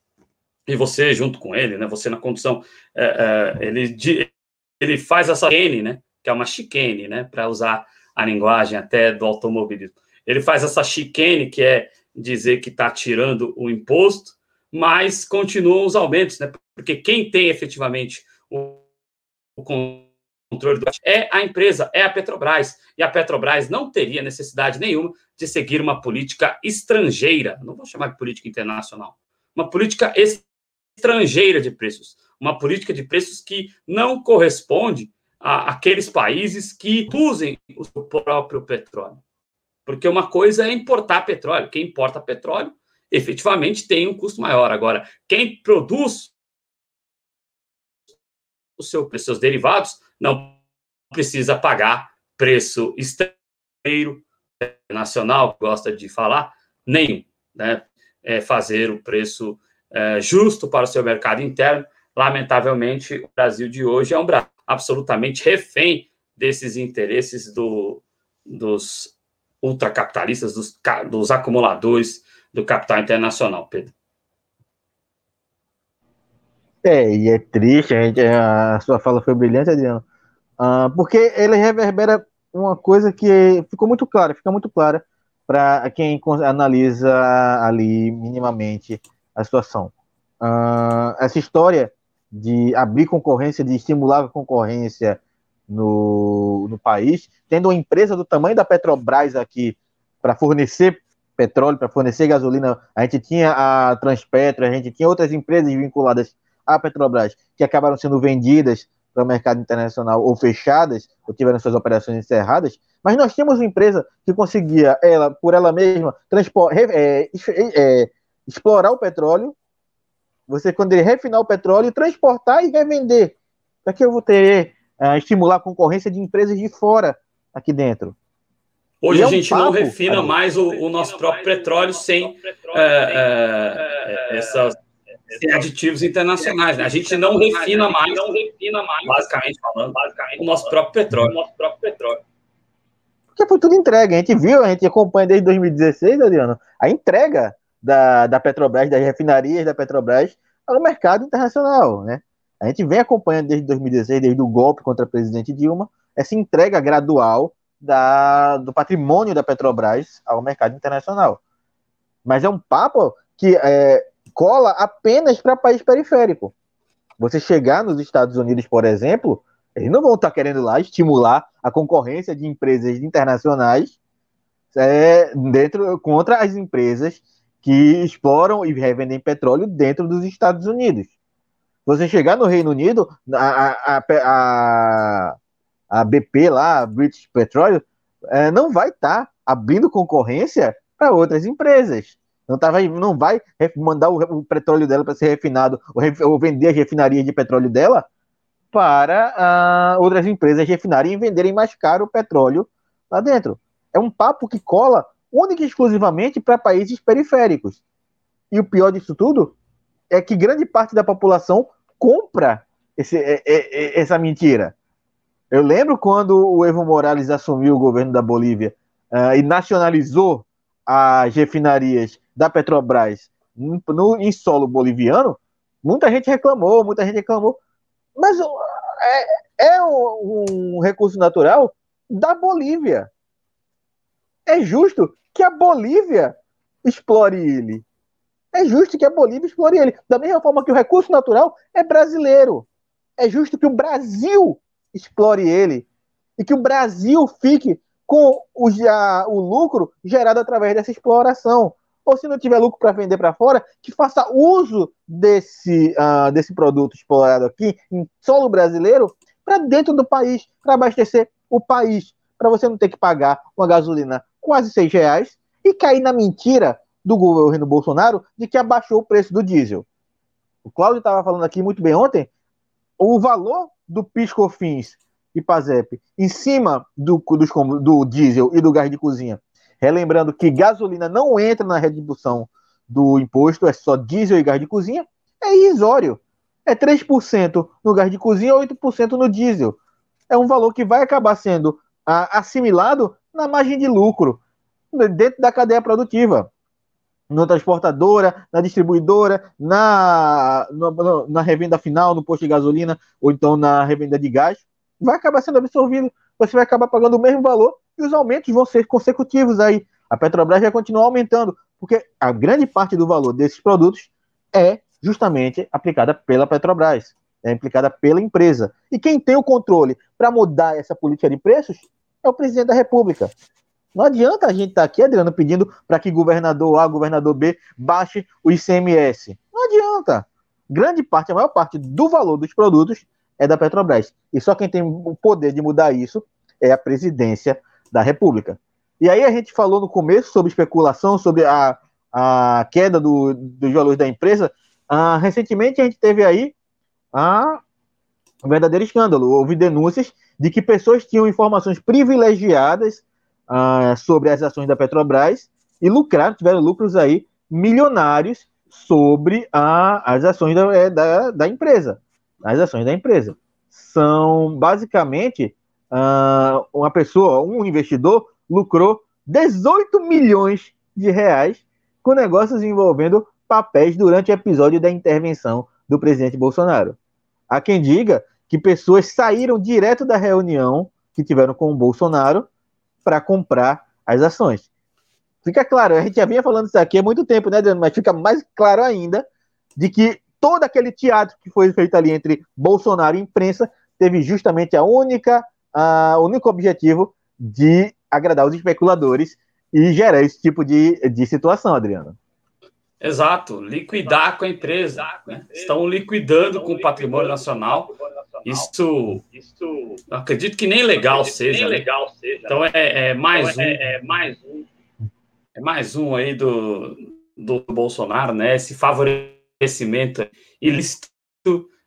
S2: e você junto com ele, né? Você na condução, uh, uh, ele ele faz essa chicane, né? Que é uma chicane, né? Para usar a linguagem até do automobilismo. Ele faz essa chicane que é dizer que está tirando o imposto, mas continuam os aumentos, né? Porque quem tem efetivamente o, o controle do é a empresa, é a Petrobras. E a Petrobras não teria necessidade nenhuma de seguir uma política estrangeira, não vou chamar de política internacional, uma política estrangeira de preços, uma política de preços que não corresponde àqueles países que usem o próprio petróleo. Porque uma coisa é importar petróleo, quem importa petróleo efetivamente tem um custo maior. Agora, quem produz os seus derivados não precisa pagar preço estrangeiro, nacional, gosta de falar, nenhum. Né? É fazer o preço é, justo para o seu mercado interno. Lamentavelmente, o Brasil de hoje é um Brasil absolutamente refém desses interesses do, dos ultracapitalistas, dos, dos acumuladores do capital internacional, Pedro.
S1: É, e é triste, a, gente, a sua fala foi brilhante, Adriano, uh, porque ele reverbera uma coisa que ficou muito clara, fica muito clara para quem analisa ali minimamente a situação. Uh, essa história de abrir concorrência, de estimular a concorrência no, no país, tendo uma empresa do tamanho da Petrobras aqui para fornecer petróleo, para fornecer gasolina, a gente tinha a Transpetro, a gente tinha outras empresas vinculadas à Petrobras que acabaram sendo vendidas para o mercado internacional ou fechadas, ou tiveram suas operações encerradas, mas nós tínhamos uma empresa que conseguia, ela por ela mesma, é, é, explorar o petróleo, você quando ele refinar o petróleo, transportar e revender. Para que eu vou ter, uh, estimular a concorrência de empresas de fora aqui dentro?
S2: Hoje é a gente não refina mais o, o nosso próprio petróleo sem é, é, essas sem aditivos internacionais. Né? A gente não refina mais, não refina mais, basicamente falando, basicamente, o nosso próprio petróleo. Nosso próprio petróleo.
S1: Porque foi tudo entregue. A gente viu, a gente acompanha desde 2016, Adriano, a entrega da, da Petrobras, das refinarias da Petrobras ao mercado internacional, né? A gente vem acompanhando desde 2016, desde o golpe contra a presidente Dilma, essa entrega gradual da, do patrimônio da Petrobras ao mercado internacional. Mas é um papo que é, cola apenas para país periférico. Você chegar nos Estados Unidos, por exemplo, eles não vão estar querendo lá estimular a concorrência de empresas internacionais é, dentro contra as empresas que exploram e revendem petróleo dentro dos Estados Unidos. Você chegar no Reino Unido, a, a, a, a BP lá, a British Petroleum, é, não vai estar tá abrindo concorrência para outras empresas. Não, vai, não vai mandar o, o petróleo dela para ser refinado ou, ou, vender as refinarias de petróleo dela para uh, outras empresas refinarem e venderem mais caro o petróleo lá dentro. É um papo que cola única e exclusivamente para países periféricos. E o pior disso tudo é que grande parte da população compra esse, é, é, é essa mentira. Eu lembro quando o Evo Morales assumiu o governo da Bolívia uh, e nacionalizou as refinarias da Petrobras no, em solo boliviano, muita gente reclamou, muita gente reclamou. Mas é, é um, um recurso natural da Bolívia. É justo que a Bolívia explore ele. É justo que a Bolívia explore ele. Da mesma forma que o recurso natural é brasileiro. É justo que o Brasil explore ele e que o Brasil fique com o, já, o lucro gerado através dessa exploração. Ou se não tiver lucro para vender para fora, que faça uso desse, uh, desse produto explorado aqui em solo brasileiro para dentro do país, para abastecer o país, para você não ter que pagar uma gasolina quase seis reais e cair na mentira do governo Bolsonaro de que abaixou o preço do diesel. O Cláudio estava falando aqui muito bem ontem, o valor do PIS/COFINS e PASEP em cima do, do, do diesel e do gás de cozinha. Relembrando que gasolina não entra na retribuição do imposto, é só diesel e gás de cozinha, é irrisório. É 3% no gás de cozinha e 8% no diesel. É um valor que vai acabar sendo a, assimilado na margem de lucro, dentro da cadeia produtiva na transportadora, na distribuidora, na, na, na, revenda final, no posto de gasolina, ou então na revenda de gás, vai acabar sendo absorvido. Você vai acabar pagando o mesmo valor e os aumentos vão ser consecutivos aí. A Petrobras vai continuar aumentando, porque a grande parte do valor desses produtos é justamente aplicada pela Petrobras. é implicada pela empresa. E quem tem o controle para mudar essa política de preços é o presidente da República. Não adianta a gente estar tá aqui, Adriano, pedindo para que governador A, governador B baixe o ICMS. Não adianta. Grande parte, a maior parte do valor dos produtos é da Petrobras. E só quem tem o poder de mudar isso é a presidência da República. E aí a gente falou no começo sobre especulação, sobre a, a queda do, dos valores da empresa. Ah, recentemente a gente teve aí a, um verdadeiro escândalo. Houve denúncias de que pessoas tinham informações privilegiadas ah, sobre as ações da Petrobras e lucraram, tiveram lucros aí milionários sobre a, as ações da, é, da, da empresa. As ações da empresa. São basicamente uh, uma pessoa, um investidor, lucrou 18 milhões de reais com negócios envolvendo papéis durante o episódio da intervenção do presidente Bolsonaro. Há quem diga que pessoas saíram direto da reunião que tiveram com o Bolsonaro para comprar as ações. Fica claro, a gente já vinha falando isso aqui há muito tempo, né, Adriano? Mas fica mais claro ainda de que todo aquele teatro que foi feito ali entre Bolsonaro e imprensa teve justamente a única uh, o único objetivo de agradar os especuladores e gerar esse tipo de, de situação, Adriano.
S2: Exato, liquidar com a empresa. Né? Estão liquidando com o patrimônio nacional. Isso, isso acredito que nem legal seja. Nem né? legal seja. Então é, é mais então, um. É, é, mais um. É mais um aí do, do Bolsonaro, né? Esse favorecimento ilícito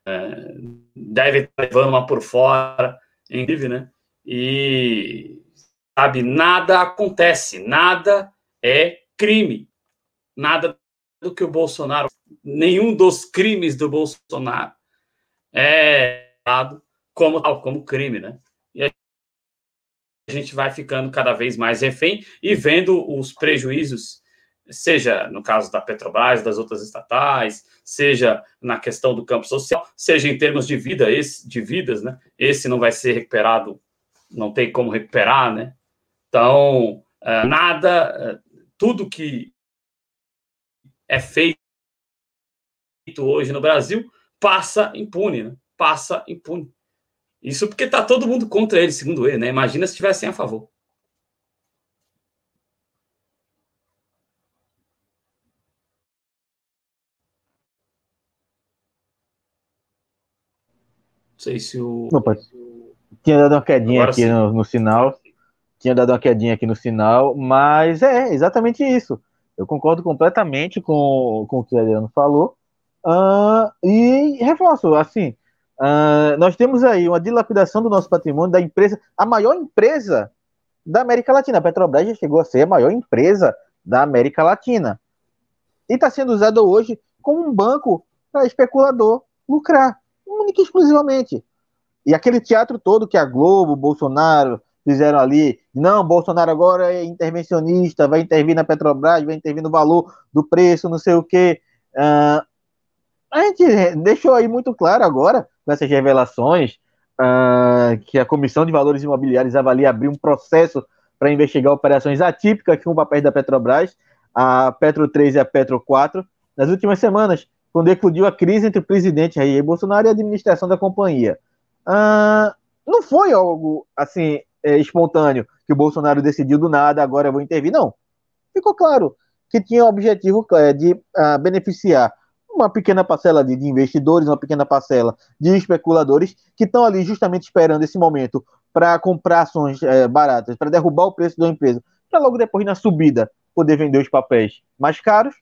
S2: é, deve estar levando uma por fora inclusive, né? E sabe, nada acontece, nada é crime. Nada do que o Bolsonaro, nenhum dos crimes do Bolsonaro é dado como como crime, né? E a gente vai ficando cada vez mais refém e vendo os prejuízos seja no caso da Petrobras, das outras estatais, seja na questão do campo social, seja em termos de vida, esse, de vidas, né? Esse não vai ser recuperado, não tem como recuperar, né? Então, uh, nada, uh, tudo que é feito hoje no Brasil passa impune, né? Passa impune. Isso porque está todo mundo contra ele, segundo ele, né? Imagina se estivessem a favor. Sei se o.
S1: Opa, tinha dado uma quedinha Agora aqui no, no, sinal. Tinha dado uma quedinha aqui no sinal, mas é exatamente isso. Eu concordo completamente com, com o que o Adriano falou. Uh, e reforço, assim, uh, nós temos aí uma dilapidação do nosso patrimônio da empresa, a maior empresa da América Latina. A Petrobras já chegou a ser a maior empresa da América Latina. E está sendo usada hoje como um banco para especulador lucrar única e exclusivamente. E aquele teatro todo que a Globo, Bolsonaro fizeram ali, não, Bolsonaro agora é intervencionista, vai intervir na Petrobras, vai intervir no valor do preço, não sei o quê. Uh, a gente deixou aí muito claro agora, nessas revelações, uh, que a Comissão de Valores Imobiliários avalia abrir um processo para investigar operações atípicas com papéis da Petrobras, a Petro 3 e a Petro 4. Nas últimas semanas, quando eclodiu a crise entre o presidente Jair Bolsonaro e a administração da companhia. Ah, não foi algo assim é, espontâneo que o Bolsonaro decidiu do nada, agora eu vou intervir. Não. Ficou claro que tinha o objetivo é, de ah, beneficiar uma pequena parcela de, de, investidores, uma pequena parcela de especuladores que estão ali justamente esperando esse momento para comprar ações é, baratas, para derrubar o preço da empresa, para logo depois na subida poder vender os papéis mais caros.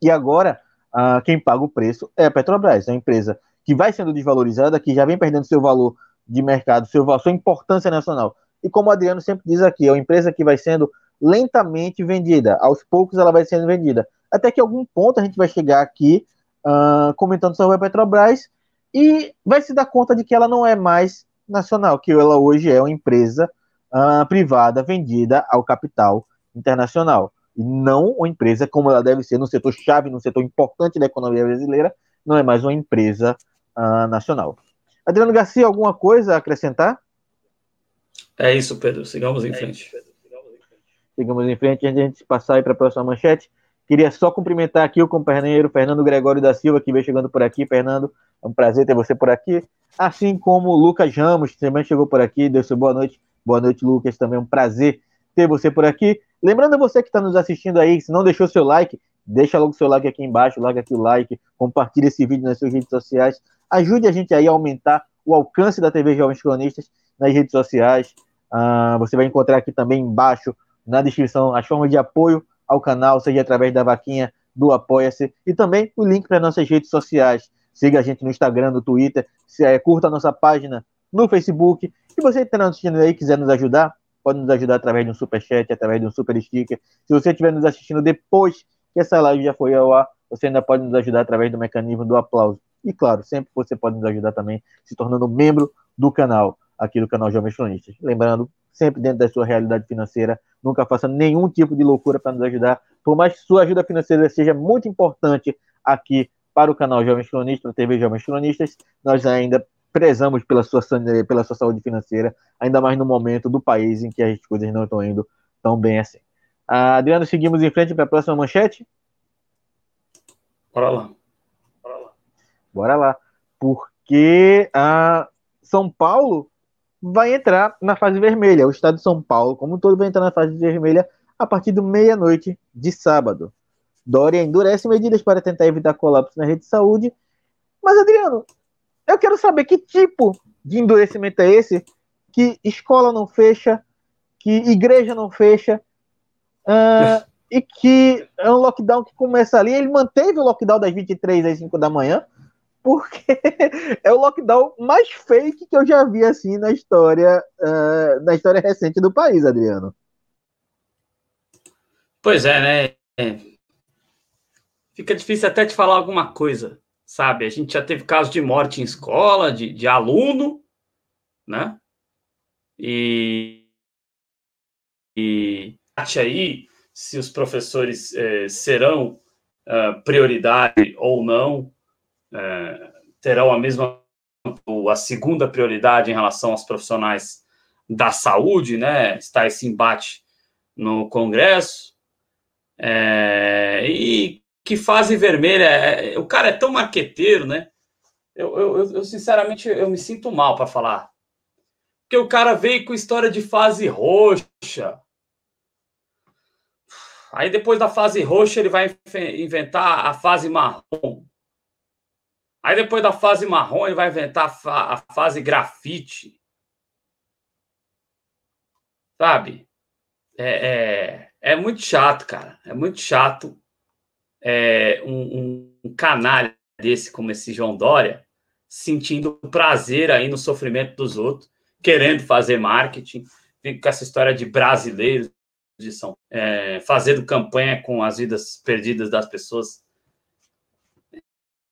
S1: E agora ah, quem paga o preço é a Petrobras, é uma empresa que vai sendo desvalorizada, que já vem perdendo seu valor de mercado, seu, sua importância nacional. E como o Adriano sempre diz aqui, é uma empresa que vai sendo lentamente vendida, aos poucos ela vai sendo vendida. Até que algum ponto a gente vai chegar aqui uh, comentando sobre a Petrobras e vai se dar conta de que ela não é mais nacional, que ela hoje é uma empresa uh, privada vendida ao capital internacional e não uma empresa como ela deve ser no setor chave, no setor importante da economia brasileira, não é mais uma empresa uh, nacional. Adriano Garcia, alguma coisa a acrescentar?
S2: É isso, Pedro. Sigamos em é frente.
S1: Sigamos em frente, antes de a gente passar para a próxima manchete. Queria só cumprimentar aqui o companheiro Fernando Gregório da Silva, que veio chegando por aqui. Fernando, é um prazer ter você por aqui. Assim como o Lucas Ramos, que também chegou por aqui. Deu seu boa noite. Boa noite, Lucas. Também é um prazer ter você por aqui. Lembrando você que está nos assistindo aí, se não deixou seu like, deixa logo seu like aqui embaixo, larga aqui o like, compartilha esse vídeo nas suas redes sociais. Ajude a gente aí a aumentar o alcance da TV Jovens Cronistas nas redes sociais. Ah, você vai encontrar aqui também embaixo na descrição as formas de apoio ao canal, seja através da vaquinha do Apoia-se e também o link para nossas redes sociais. Siga a gente no Instagram, no Twitter, é, curta a nossa página no Facebook. E você que está assistindo aí quiser nos ajudar, pode nos ajudar através de um super chat, através de um super sticker. Se você estiver nos assistindo depois que essa live já foi ao ar, você ainda pode nos ajudar através do mecanismo do aplauso. E claro, sempre você pode nos ajudar também se tornando membro do canal, aqui do canal Jovens Cronistas. Lembrando, sempre dentro da sua realidade financeira, nunca faça nenhum tipo de loucura para nos ajudar. Por mais que sua ajuda financeira seja muito importante aqui para o canal Jovens Cronistas, para a TV Jovens Cronistas, nós ainda prezamos pela sua, pela sua saúde financeira, ainda mais no momento do país em que as coisas não estão indo tão bem assim. Ah, Adriano, seguimos em frente para a próxima manchete?
S2: Bora lá.
S1: Bora lá. Porque a São Paulo vai entrar na fase vermelha. O estado de São Paulo, como todo, vai entrar na fase vermelha a partir do meia-noite de sábado. Dória endurece medidas para tentar evitar colapso na rede de saúde. Mas, Adriano, eu quero saber que tipo de endurecimento é esse que escola não fecha, que igreja não fecha, uh, e que é um lockdown que começa ali. Ele manteve o lockdown das 23 às 5 da manhã, porque é o lockdown mais fake que eu já vi assim na história, uh, na história recente do país, Adriano.
S2: Pois é, né? Fica difícil até te falar alguma coisa, sabe? A gente já teve casos de morte em escola, de, de aluno, né? E, e aí se os professores eh, serão uh, prioridade ou não é, terão a mesma a segunda prioridade em relação aos profissionais da saúde, né? Está esse embate no Congresso. É, e que fase vermelha. É, o cara é tão marqueteiro, né? Eu, eu, eu sinceramente eu me sinto mal para falar. Porque o cara veio com história de fase roxa. Aí depois da fase roxa ele vai inventar a fase marrom. Aí depois da fase marrom, ele vai inventar a, fa a fase grafite. Sabe? É, é, é, muito chato, cara. É muito chato é, um, um canalha desse como esse João Dória sentindo prazer aí no sofrimento dos outros, querendo fazer marketing, com essa história de brasileiros de São, é, fazendo campanha com as vidas perdidas das pessoas.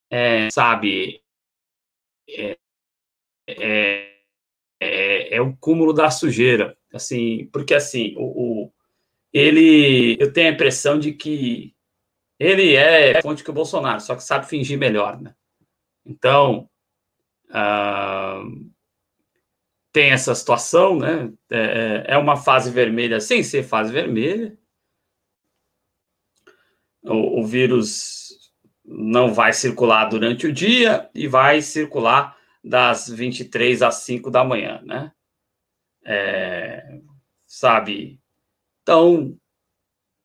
S2: É, sabe, é, é, é, é, o cúmulo da sujeira, assim, porque assim, o, o, ele, eu tenho a impressão de que ele é fonte que o Bolsonaro, só que sabe fingir melhor, né? Então, ah, tem essa situação, né? É, é uma fase vermelha sem ser fase vermelha. O, o vírus não vai circular durante o dia e vai circular das 23 às 5 da manhã, né? É, sabe? Então,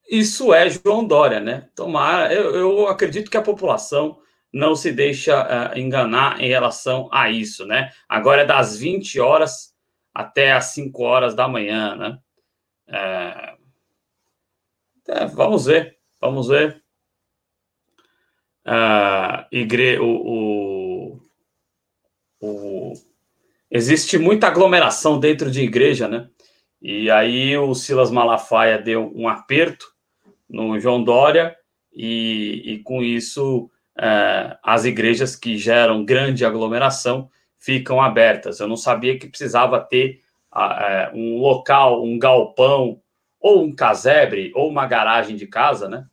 S2: isso é João Dória, né? Tomara, eu, eu acredito que a população não se deixa uh, enganar em relação a isso, né? Agora é das 20 horas até as 5 horas da manhã, né? É, é, vamos ver, vamos ver a igre... o, o, o, existe muita aglomeração dentro de igreja, né? E aí o Silas Malafaia deu um aperto no João Dória e, e com isso é, as igrejas que geram grande aglomeração ficam abertas. Eu não sabia que precisava ter é, um local, um galpão ou um casebre ou uma garagem de casa, né?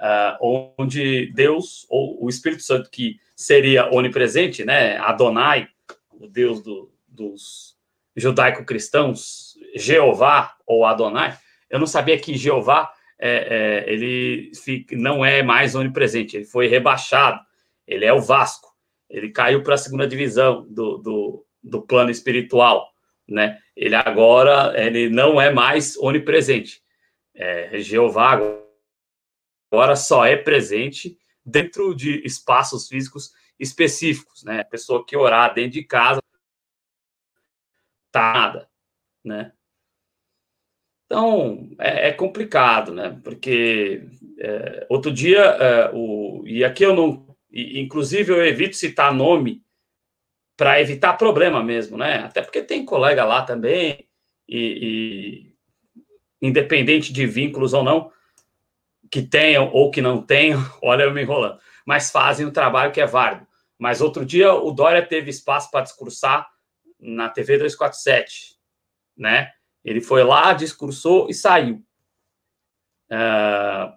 S2: uh, onde Deus, ou o Espírito Santo, que seria onipresente, né? Adonai, o Deus do, dos judaico-cristãos, Jeová ou Adonai. Eu não sabia que Jeová é, é, ele fica, não é mais onipresente, ele foi rebaixado, ele é o Vasco, ele caiu para a segunda divisão do, do, do, plano espiritual, né? Ele agora ele não é mais onipresente. É, Jeová agora só é presente dentro de espaços físicos específicos, né? A pessoa que orar dentro de casa tá nada, né? Então é, é complicado, né? Porque é, outro dia é, o e aqui eu não, inclusive eu evito citar nome para evitar problema mesmo, né? Até porque tem colega lá também e, e independente de vínculos ou não, que tenham ou que não tenham, olha eu me enrolando, mas fazem um trabalho que é válido. Mas outro dia o Dória teve espaço para discursar na TV 247, né? Ele foi lá, discursou e saiu. Uh,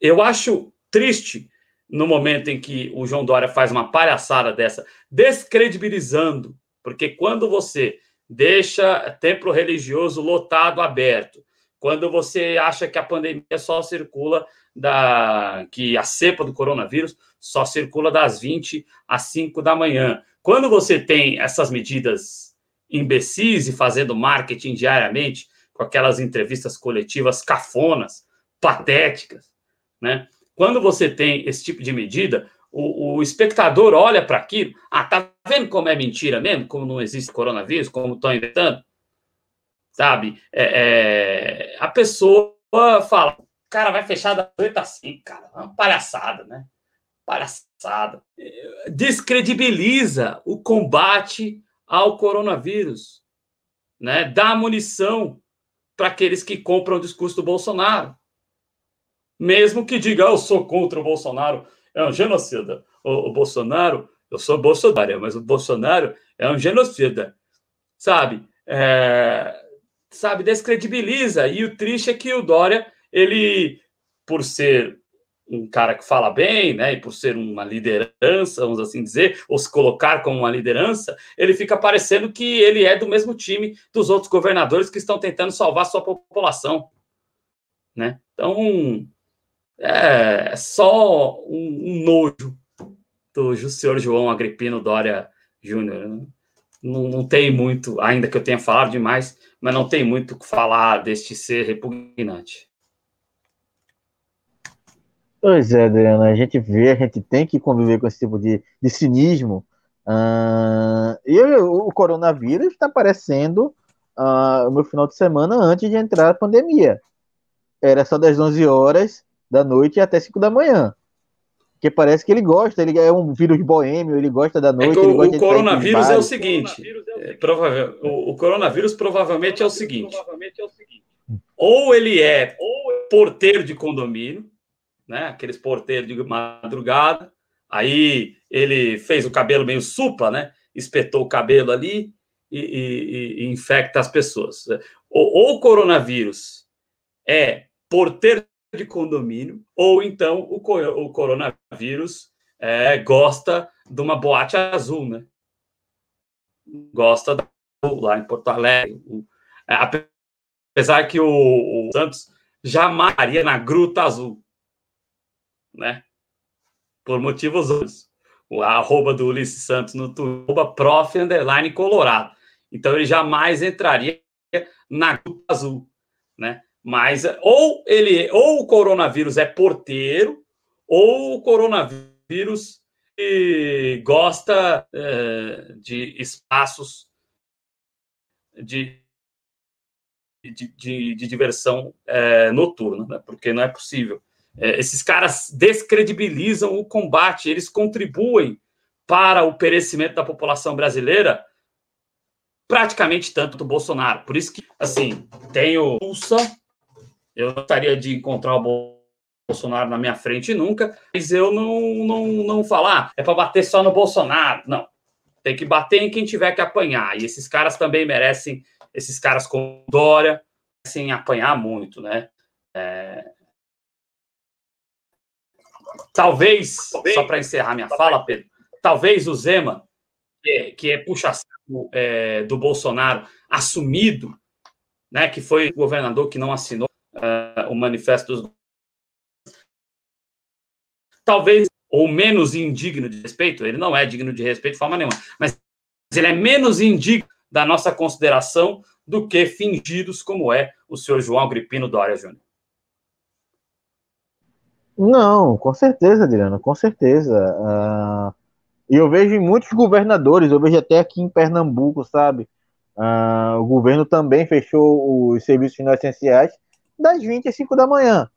S2: eu acho triste no momento em que o João Dória faz uma palhaçada dessa, descredibilizando, porque quando você deixa templo religioso lotado, aberto, quando você acha que a pandemia só circula da que a cepa do coronavírus só circula das 20 às 5 da manhã. Quando você tem essas medidas imbecis e fazendo marketing diariamente com aquelas entrevistas coletivas cafonas, patéticas, né? Quando você tem esse tipo de medida, o, o espectador olha para aquilo, ah, tá vendo como é mentira mesmo, como não existe coronavírus, como estão inventando? sabe? É, é, a pessoa fala, cara, vai fechar da noite assim, cara, é uma palhaçada, né? Palhaçada. Descredibiliza o combate ao coronavírus, né? Dá munição para aqueles que compram o discurso do Bolsonaro. Mesmo que diga, eu sou contra o Bolsonaro, é um genocida. O, o Bolsonaro, eu sou Bolsonaro, mas o Bolsonaro é um genocida, sabe? É, sabe, descredibiliza. E o triste é que o Dória, ele, por ser um cara que fala bem, né, e por ser uma liderança, vamos assim dizer, ou se colocar como uma liderança, ele fica parecendo que ele é do mesmo time dos outros governadores que estão tentando salvar sua população, né? Então, é, é só um, um nojo do senhor João Agripino Dória Júnior. Né? Não, não tem muito, ainda que eu tenha falado demais, mas não tem muito o que falar deste ser repugnante.
S1: Pois é, Adriana, a gente vê, a gente tem que conviver com esse tipo de, de cinismo. Uh, e o coronavírus está aparecendo uh, no final de semana antes de entrar a pandemia. Era só das 11 horas da noite até 5 da manhã. Porque parece que ele gosta, ele é um vírus boêmio, ele gosta da noite. É
S2: o, o coronavírus é o seguinte: é, provável, o, o, coronavírus provavelmente é o seguinte: ou ele é porteiro de condomínio, né? Aqueles porteiros de madrugada, aí ele fez o cabelo meio supla, né? Espetou o cabelo ali e, e, e infecta as pessoas. Ou, ou o coronavírus é porteiro de condomínio, ou então o, o coronavírus é, gosta de uma boate azul, né? Gosta da, lá em Porto Alegre. É, apesar que o, o Santos jamais iria na Gruta Azul, né? Por motivos outros. O arroba do Ulisses Santos no Twitter, prof, underline, colorado. Então ele jamais entraria na Azul, né? Mas ou ele, ou o coronavírus é porteiro, ou o coronavírus gosta é, de espaços de, de, de, de diversão é, noturna, né? porque não é possível. É, esses caras descredibilizam o combate, eles contribuem para o perecimento da população brasileira praticamente tanto do Bolsonaro. Por isso que, assim, tem o Pulsa, eu gostaria de encontrar o Bolsonaro na minha frente nunca, mas eu não, não, não falar, ah, é para bater só no Bolsonaro. Não. Tem que bater em quem tiver que apanhar. E esses caras também merecem, esses caras com Dória, merecem apanhar muito, né? É... Talvez, talvez, só para encerrar minha fala, Pedro, talvez o Zema, que é, que é puxa é, do Bolsonaro, assumido, né, que foi o governador que não assinou uh, o manifesto dos talvez ou menos indigno de respeito, ele não é digno de respeito de forma nenhuma, mas ele é menos indigno da nossa consideração do que fingidos como é o senhor João Agripino Dória Júnior.
S1: Não, com certeza, Adriano, com certeza. Uh, e eu vejo em muitos governadores, eu vejo até aqui em Pernambuco, sabe? Uh, o governo também fechou os serviços não essenciais das 20 às 5 da manhã.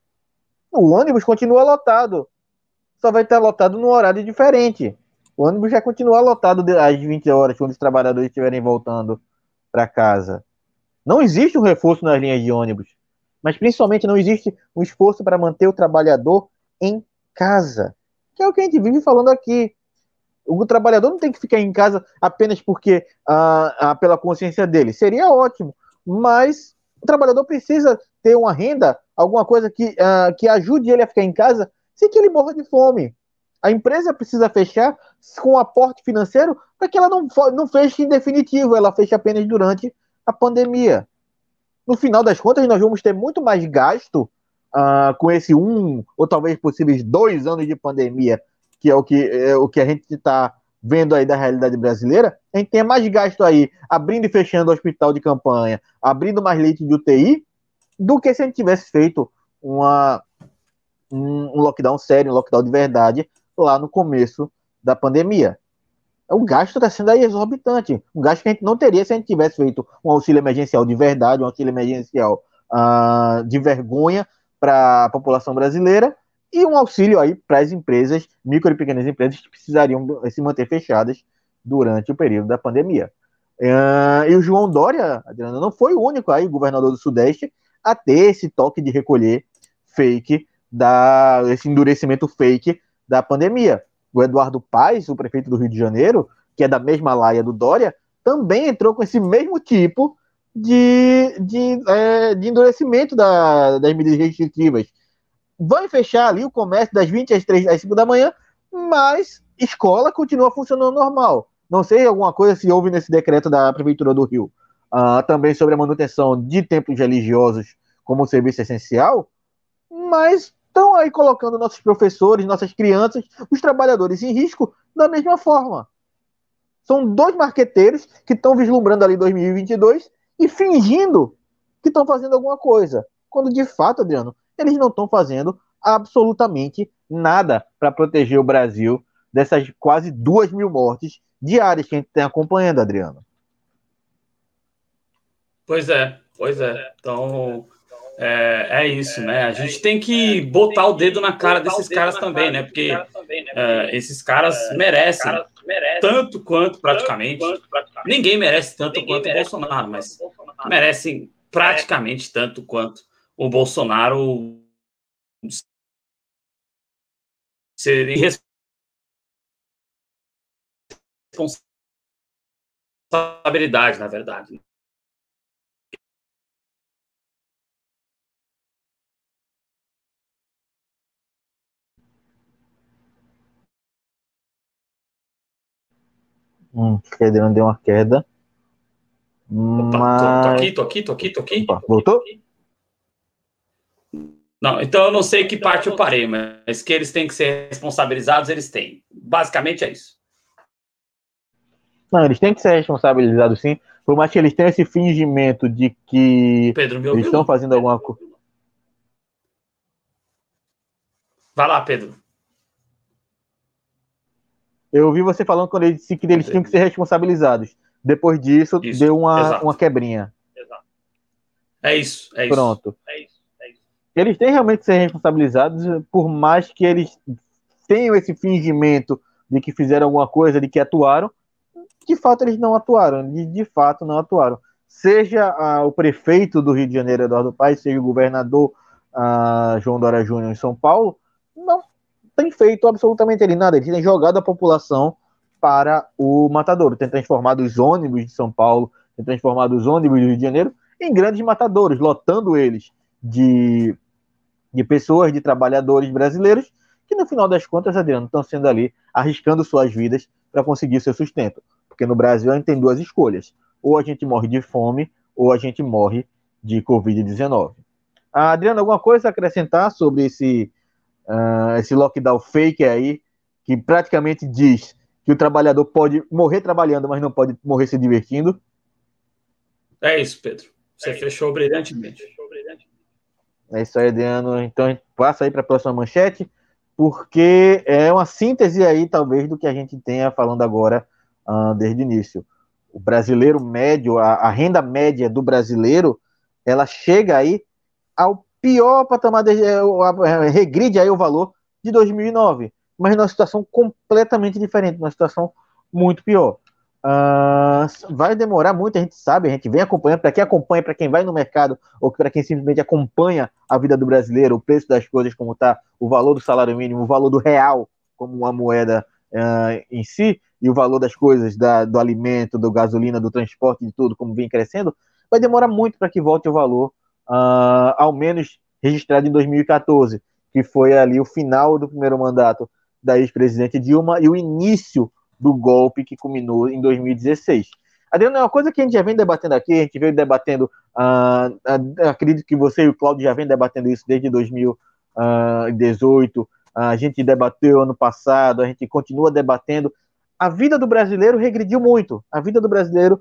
S1: O ônibus continua lotado, só vai estar lotado num horário diferente. O ônibus já continua lotado às 20 horas, quando os trabalhadores estiverem voltando para casa. Não existe um reforço nas linhas de ônibus, mas principalmente não existe um esforço para manter o trabalhador em casa, que é o que a gente vive falando aqui. O trabalhador não tem que ficar em casa apenas porque ah, ah, pela consciência dele. Seria ótimo, mas o trabalhador precisa ter uma renda, alguma coisa que, ah, que ajude ele a ficar em casa sem que ele morra de fome. A empresa precisa fechar com aporte financeiro para que ela não, não feche em definitivo, ela feche apenas durante a pandemia. No final das contas, nós vamos ter muito mais gasto uh, com esse um ou talvez possíveis dois anos de pandemia, que é o que, é o que a gente está vendo aí da realidade brasileira, a gente tem mais gasto aí abrindo e fechando o hospital de campanha, abrindo mais leite de UTI, do que se a gente tivesse feito uma, um lockdown sério, um lockdown de verdade, lá no começo da pandemia. O gasto está sendo exorbitante. Um gasto que a gente não teria se a gente tivesse feito um auxílio emergencial de verdade, um auxílio emergencial uh, de vergonha para a população brasileira e um auxílio aí para as empresas, micro e pequenas empresas que precisariam se manter fechadas durante o período da pandemia. Uh, e o João Dória, Adriana, não foi o único aí, governador do Sudeste, a ter esse toque de recolher fake, da, esse endurecimento fake da pandemia. O Eduardo Paes, o prefeito do Rio de Janeiro, que é da mesma laia do Dória, também entrou com esse mesmo tipo de, de, é, de endurecimento da, das medidas restritivas. Vai fechar ali o comércio das 20 às 3 às 5 da manhã, mas escola continua funcionando normal. Não sei alguma coisa se houve nesse decreto da Prefeitura do Rio. Uh, também sobre a manutenção de templos religiosos como serviço essencial, mas estão aí colocando nossos professores, nossas crianças, os trabalhadores em risco da mesma forma. São dois marqueteiros que estão vislumbrando ali 2022 e fingindo que estão fazendo alguma coisa. Quando de fato, Adriano, eles não estão fazendo absolutamente nada para proteger o Brasil dessas quase duas mil mortes diárias que a gente tem acompanhando, Adriano.
S2: Pois é, pois é. Então, é, é isso, né? A gente tem que botar o dedo na cara desses caras também, né? Porque é, esses caras merecem tanto quanto praticamente. Ninguém merece tanto quanto o Bolsonaro, mas merecem praticamente tanto quanto o Bolsonaro ser responsabilidade, na verdade.
S1: Hum, Adriano deu uma queda.
S2: Opa, mas... tô, tô, aqui, tô aqui, tô aqui, tô aqui. Opa,
S1: voltou?
S2: Não, então eu não sei que parte eu parei, mas que eles têm que ser responsabilizados, eles têm. Basicamente é isso.
S1: Não, eles têm que ser responsabilizados sim, por mais que eles tenham esse fingimento de que
S2: Pedro,
S1: eles estão fazendo alguma coisa.
S2: Vai lá, Pedro.
S1: Eu ouvi você falando quando ele disse que eles tinham que ser responsabilizados. Depois disso, isso, deu uma, uma quebrinha.
S2: Exato. É isso, é isso.
S1: Pronto.
S2: É isso, é isso.
S1: Eles têm realmente que ser responsabilizados, por mais que eles tenham esse fingimento de que fizeram alguma coisa, de que atuaram, de fato eles não atuaram, de, de fato não atuaram. Seja ah, o prefeito do Rio de Janeiro, Eduardo Paes, seja o governador ah, João Dória Júnior em São Paulo, tem feito absolutamente nada. Eles têm jogado a população para o matador, tem transformado os ônibus de São Paulo, tem transformado os ônibus do Rio de Janeiro em grandes matadores, lotando eles de, de pessoas, de trabalhadores brasileiros, que no final das contas, Adriano, estão sendo ali arriscando suas vidas para conseguir seu sustento. Porque no Brasil a gente tem duas escolhas: ou a gente morre de fome, ou a gente morre de Covid-19. Ah, Adriano, alguma coisa a acrescentar sobre esse, uh, esse lockdown fake aí, que praticamente diz que o trabalhador pode morrer trabalhando, mas não pode morrer se divertindo?
S2: É isso, Pedro. Você é fechou brilhantemente.
S1: É isso aí, Adriano. Então, passa aí para a próxima manchete, porque é uma síntese aí, talvez, do que a gente tenha falando agora uh, desde o início. O brasileiro médio, a, a renda média do brasileiro, ela chega aí ao pior patamar, de, é, é, regride aí o valor de 2009, mas numa situação completamente diferente, numa situação muito pior. Uh, vai demorar muito, a gente sabe, a gente vem acompanhando, para quem acompanha, para quem vai no mercado, ou para quem simplesmente acompanha a vida do brasileiro, o preço das coisas, como está, o valor do salário mínimo, o valor do real como uma moeda uh, em si, e o valor das coisas, da, do alimento, do gasolina, do transporte, de tudo, como vem crescendo, vai demorar muito para que volte o valor uh, ao menos registrado em 2014, que foi ali o final do primeiro mandato da ex-presidente Dilma e o início do golpe que culminou em 2016. Adriano, é uma coisa que a gente já vem debatendo aqui, a gente veio debatendo, uh, acredito que você e o Claudio já vem debatendo isso desde 2018, uh, a gente debateu ano passado, a gente continua debatendo. A vida do brasileiro regrediu muito. A vida do brasileiro,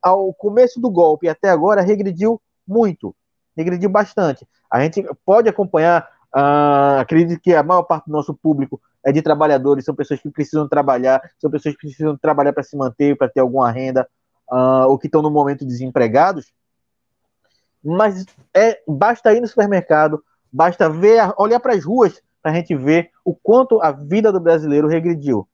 S1: ao começo do golpe até agora, regrediu muito regrediu bastante. A gente pode acompanhar, uh, acredito que a maior parte do nosso público é de trabalhadores, são pessoas que precisam trabalhar, são pessoas que precisam trabalhar para se manter, para ter alguma renda, uh, ou que estão no momento desempregados. Mas é, basta ir no supermercado, basta ver, olhar para as ruas para a gente ver o quanto a vida do brasileiro regrediu.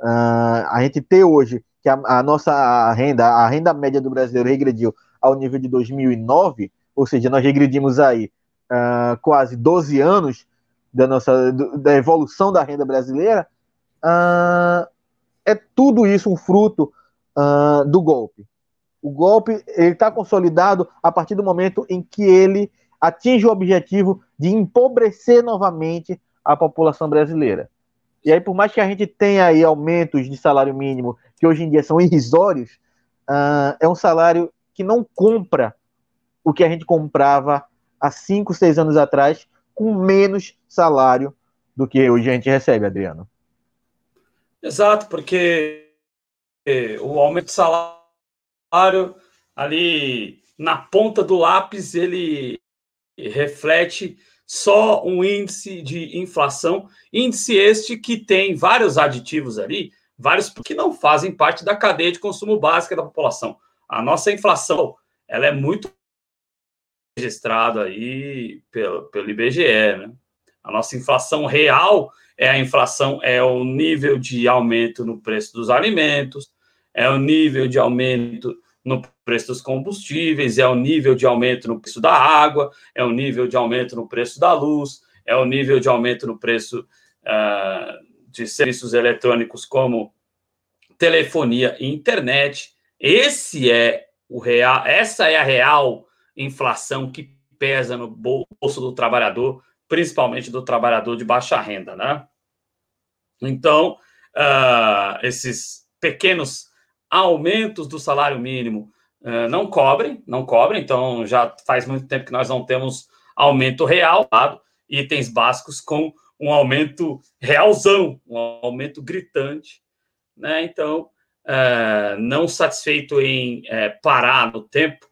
S1: Uh, a gente ter hoje que a, a, nossa renda, a renda média do brasileiro regrediu ao nível de 2009, ou seja, nós regredimos aí uh, quase 12 anos da nossa da evolução da renda brasileira, uh, é tudo isso um fruto uh, do golpe. O golpe ele está consolidado a partir do momento em que ele atinge o objetivo de empobrecer novamente a população brasileira. E aí, por mais que a gente tenha aí aumentos de salário mínimo, que hoje em dia são irrisórios, uh, é um salário que não compra o que a gente comprava há 5, 6 anos atrás com menos salário do que hoje a gente recebe, Adriano.
S2: Exato, porque o aumento de salário ali na ponta do lápis ele reflete só um índice de inflação, índice este que tem vários aditivos ali, vários que não fazem parte da cadeia de consumo básica da população. A nossa inflação, ela é muito registrado aí pelo, pelo IBGE, né? A nossa inflação real é a inflação, é o nível de aumento no preço dos alimentos, é o nível de aumento no preço dos combustíveis, é o nível de aumento no preço da água, é o nível de aumento no preço da luz, é o nível de aumento no preço uh, de serviços eletrônicos como telefonia e internet. Esse é o real, essa é a real inflação que pesa no bolso do trabalhador, principalmente do trabalhador de baixa renda, né? Então, uh, esses pequenos aumentos do salário mínimo uh, não cobrem, não cobrem, então já faz muito tempo que nós não temos aumento real, itens básicos com um aumento realzão, um aumento gritante, né? Então, uh, não satisfeito em parar no tempo,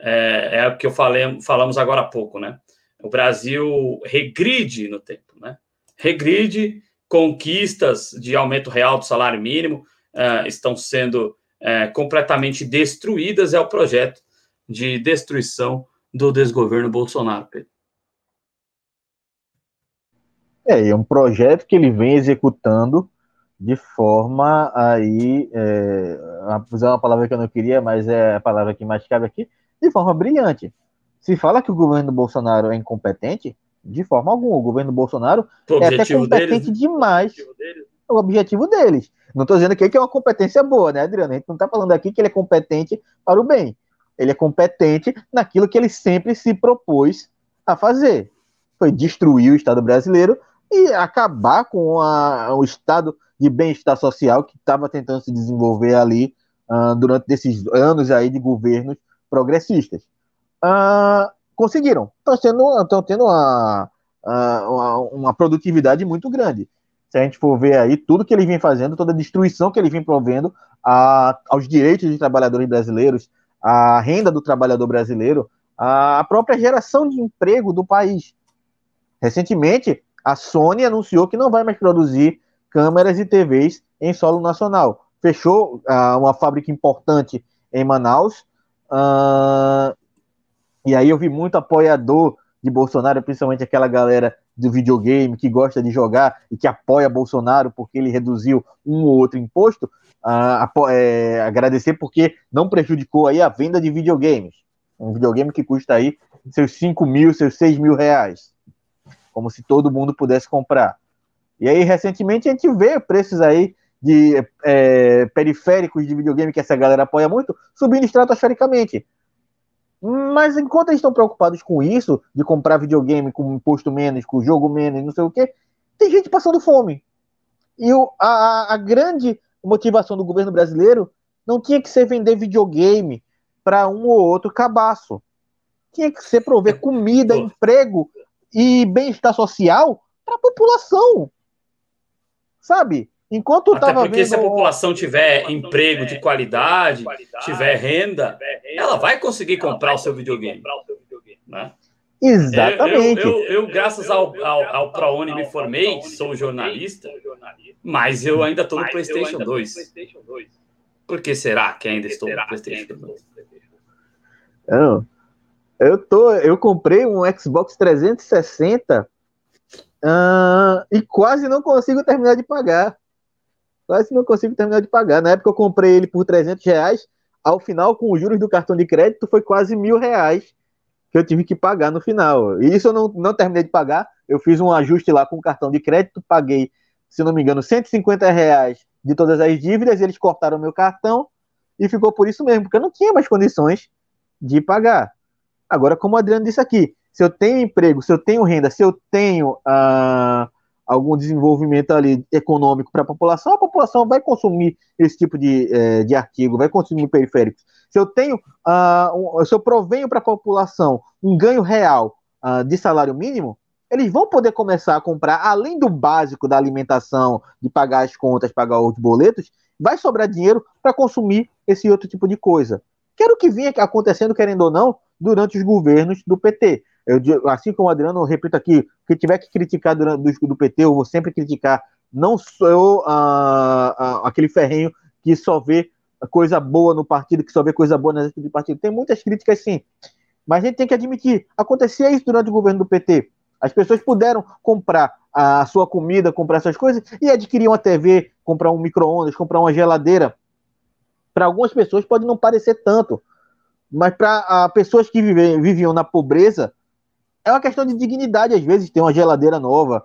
S2: é, é o que eu falei, falamos agora há pouco, né? O Brasil regride no tempo, né? Regride, conquistas de aumento real do salário mínimo uh, estão sendo uh, completamente destruídas, é o projeto de destruição do desgoverno Bolsonaro, Pedro.
S1: É, é um projeto que ele vem executando de forma aí, é, usar uma palavra que eu não queria, mas é a palavra que mais cabe aqui, de forma brilhante. Se fala que o governo Bolsonaro é incompetente, de forma alguma. O governo Bolsonaro é até competente deles, né? demais. O objetivo deles. Não estou dizendo aqui que é uma competência boa, né, Adriano? A gente não está falando aqui que ele é competente para o bem. Ele é competente naquilo que ele sempre se propôs a fazer. Foi destruir o Estado brasileiro e acabar com a, o estado de bem-estar social que estava tentando se desenvolver ali uh, durante esses anos aí de governos progressistas. Uh, conseguiram. Estão tendo, estão tendo uma, uma, uma produtividade muito grande. Se a gente for ver aí tudo que ele vem fazendo, toda a destruição que ele vem provendo a, aos direitos dos trabalhadores brasileiros, a renda do trabalhador brasileiro, a própria geração de emprego do país. Recentemente, a Sony anunciou que não vai mais produzir câmeras e TVs em solo nacional. Fechou uh, uma fábrica importante em Manaus. Uh, e aí eu vi muito apoiador de Bolsonaro, principalmente aquela galera do videogame que gosta de jogar e que apoia Bolsonaro porque ele reduziu um ou outro imposto. Uh, é, agradecer porque não prejudicou aí a venda de videogames. Um videogame que custa aí seus 5 mil, seus 6 mil reais. Como se todo mundo pudesse comprar. E aí, recentemente, a gente vê preços aí de é, periféricos de videogame que essa galera apoia muito, subindo estratosfericamente. Mas enquanto eles estão preocupados com isso, de comprar videogame com imposto menos, com jogo menos, não sei o quê, tem gente passando fome. E o, a, a grande motivação do governo brasileiro não tinha que ser vender videogame para um ou outro cabaço. Tinha que ser prover comida, emprego e bem-estar social para a população. Sabe? Enquanto
S2: Até porque vendo... se a população tiver emprego de qualidade, tiver renda, ela vai conseguir comprar o seu videogame. Né?
S1: Exatamente.
S2: Eu, eu, eu, eu graças ao, ao, ao ProUni, me formei, sou jornalista, mas eu ainda estou no PlayStation 2. Por que será que ainda estou no PlayStation 2?
S1: Eu, eu, tô, eu comprei um Xbox 360 uh, e quase não consigo terminar de pagar quase não consigo terminar de pagar. Na época eu comprei ele por 300 reais, ao final, com os juros do cartão de crédito, foi quase mil reais que eu tive que pagar no final. E isso eu não, não terminei de pagar, eu fiz um ajuste lá com o cartão de crédito, paguei, se não me engano, 150 reais de todas as dívidas, eles cortaram meu cartão e ficou por isso mesmo, porque eu não tinha mais condições de pagar. Agora, como o Adriano disse aqui, se eu tenho emprego, se eu tenho renda, se eu tenho. Uh, algum desenvolvimento ali econômico para a população, a população vai consumir esse tipo de, é, de artigo, vai consumir periféricos. Se eu tenho, uh, um, se eu provenho para a população um ganho real uh, de salário mínimo, eles vão poder começar a comprar, além do básico da alimentação, de pagar as contas, pagar os boletos, vai sobrar dinheiro para consumir esse outro tipo de coisa. Que era o que vinha acontecendo, querendo ou não, durante os governos do PT. Eu, assim como o Adriano, eu repito aqui, que tiver que criticar durante, do, do PT, eu vou sempre criticar. Não sou ah, ah, aquele ferrenho que só vê coisa boa no partido, que só vê coisa boa nas do partido. Tem muitas críticas, sim. Mas a gente tem que admitir, acontecia isso durante o governo do PT. As pessoas puderam comprar a sua comida, comprar essas coisas e adquirir uma TV, comprar um micro-ondas, comprar uma geladeira. Para algumas pessoas pode não parecer tanto, mas para pessoas que vive, viviam na pobreza, é uma questão de dignidade, às vezes, ter uma geladeira nova.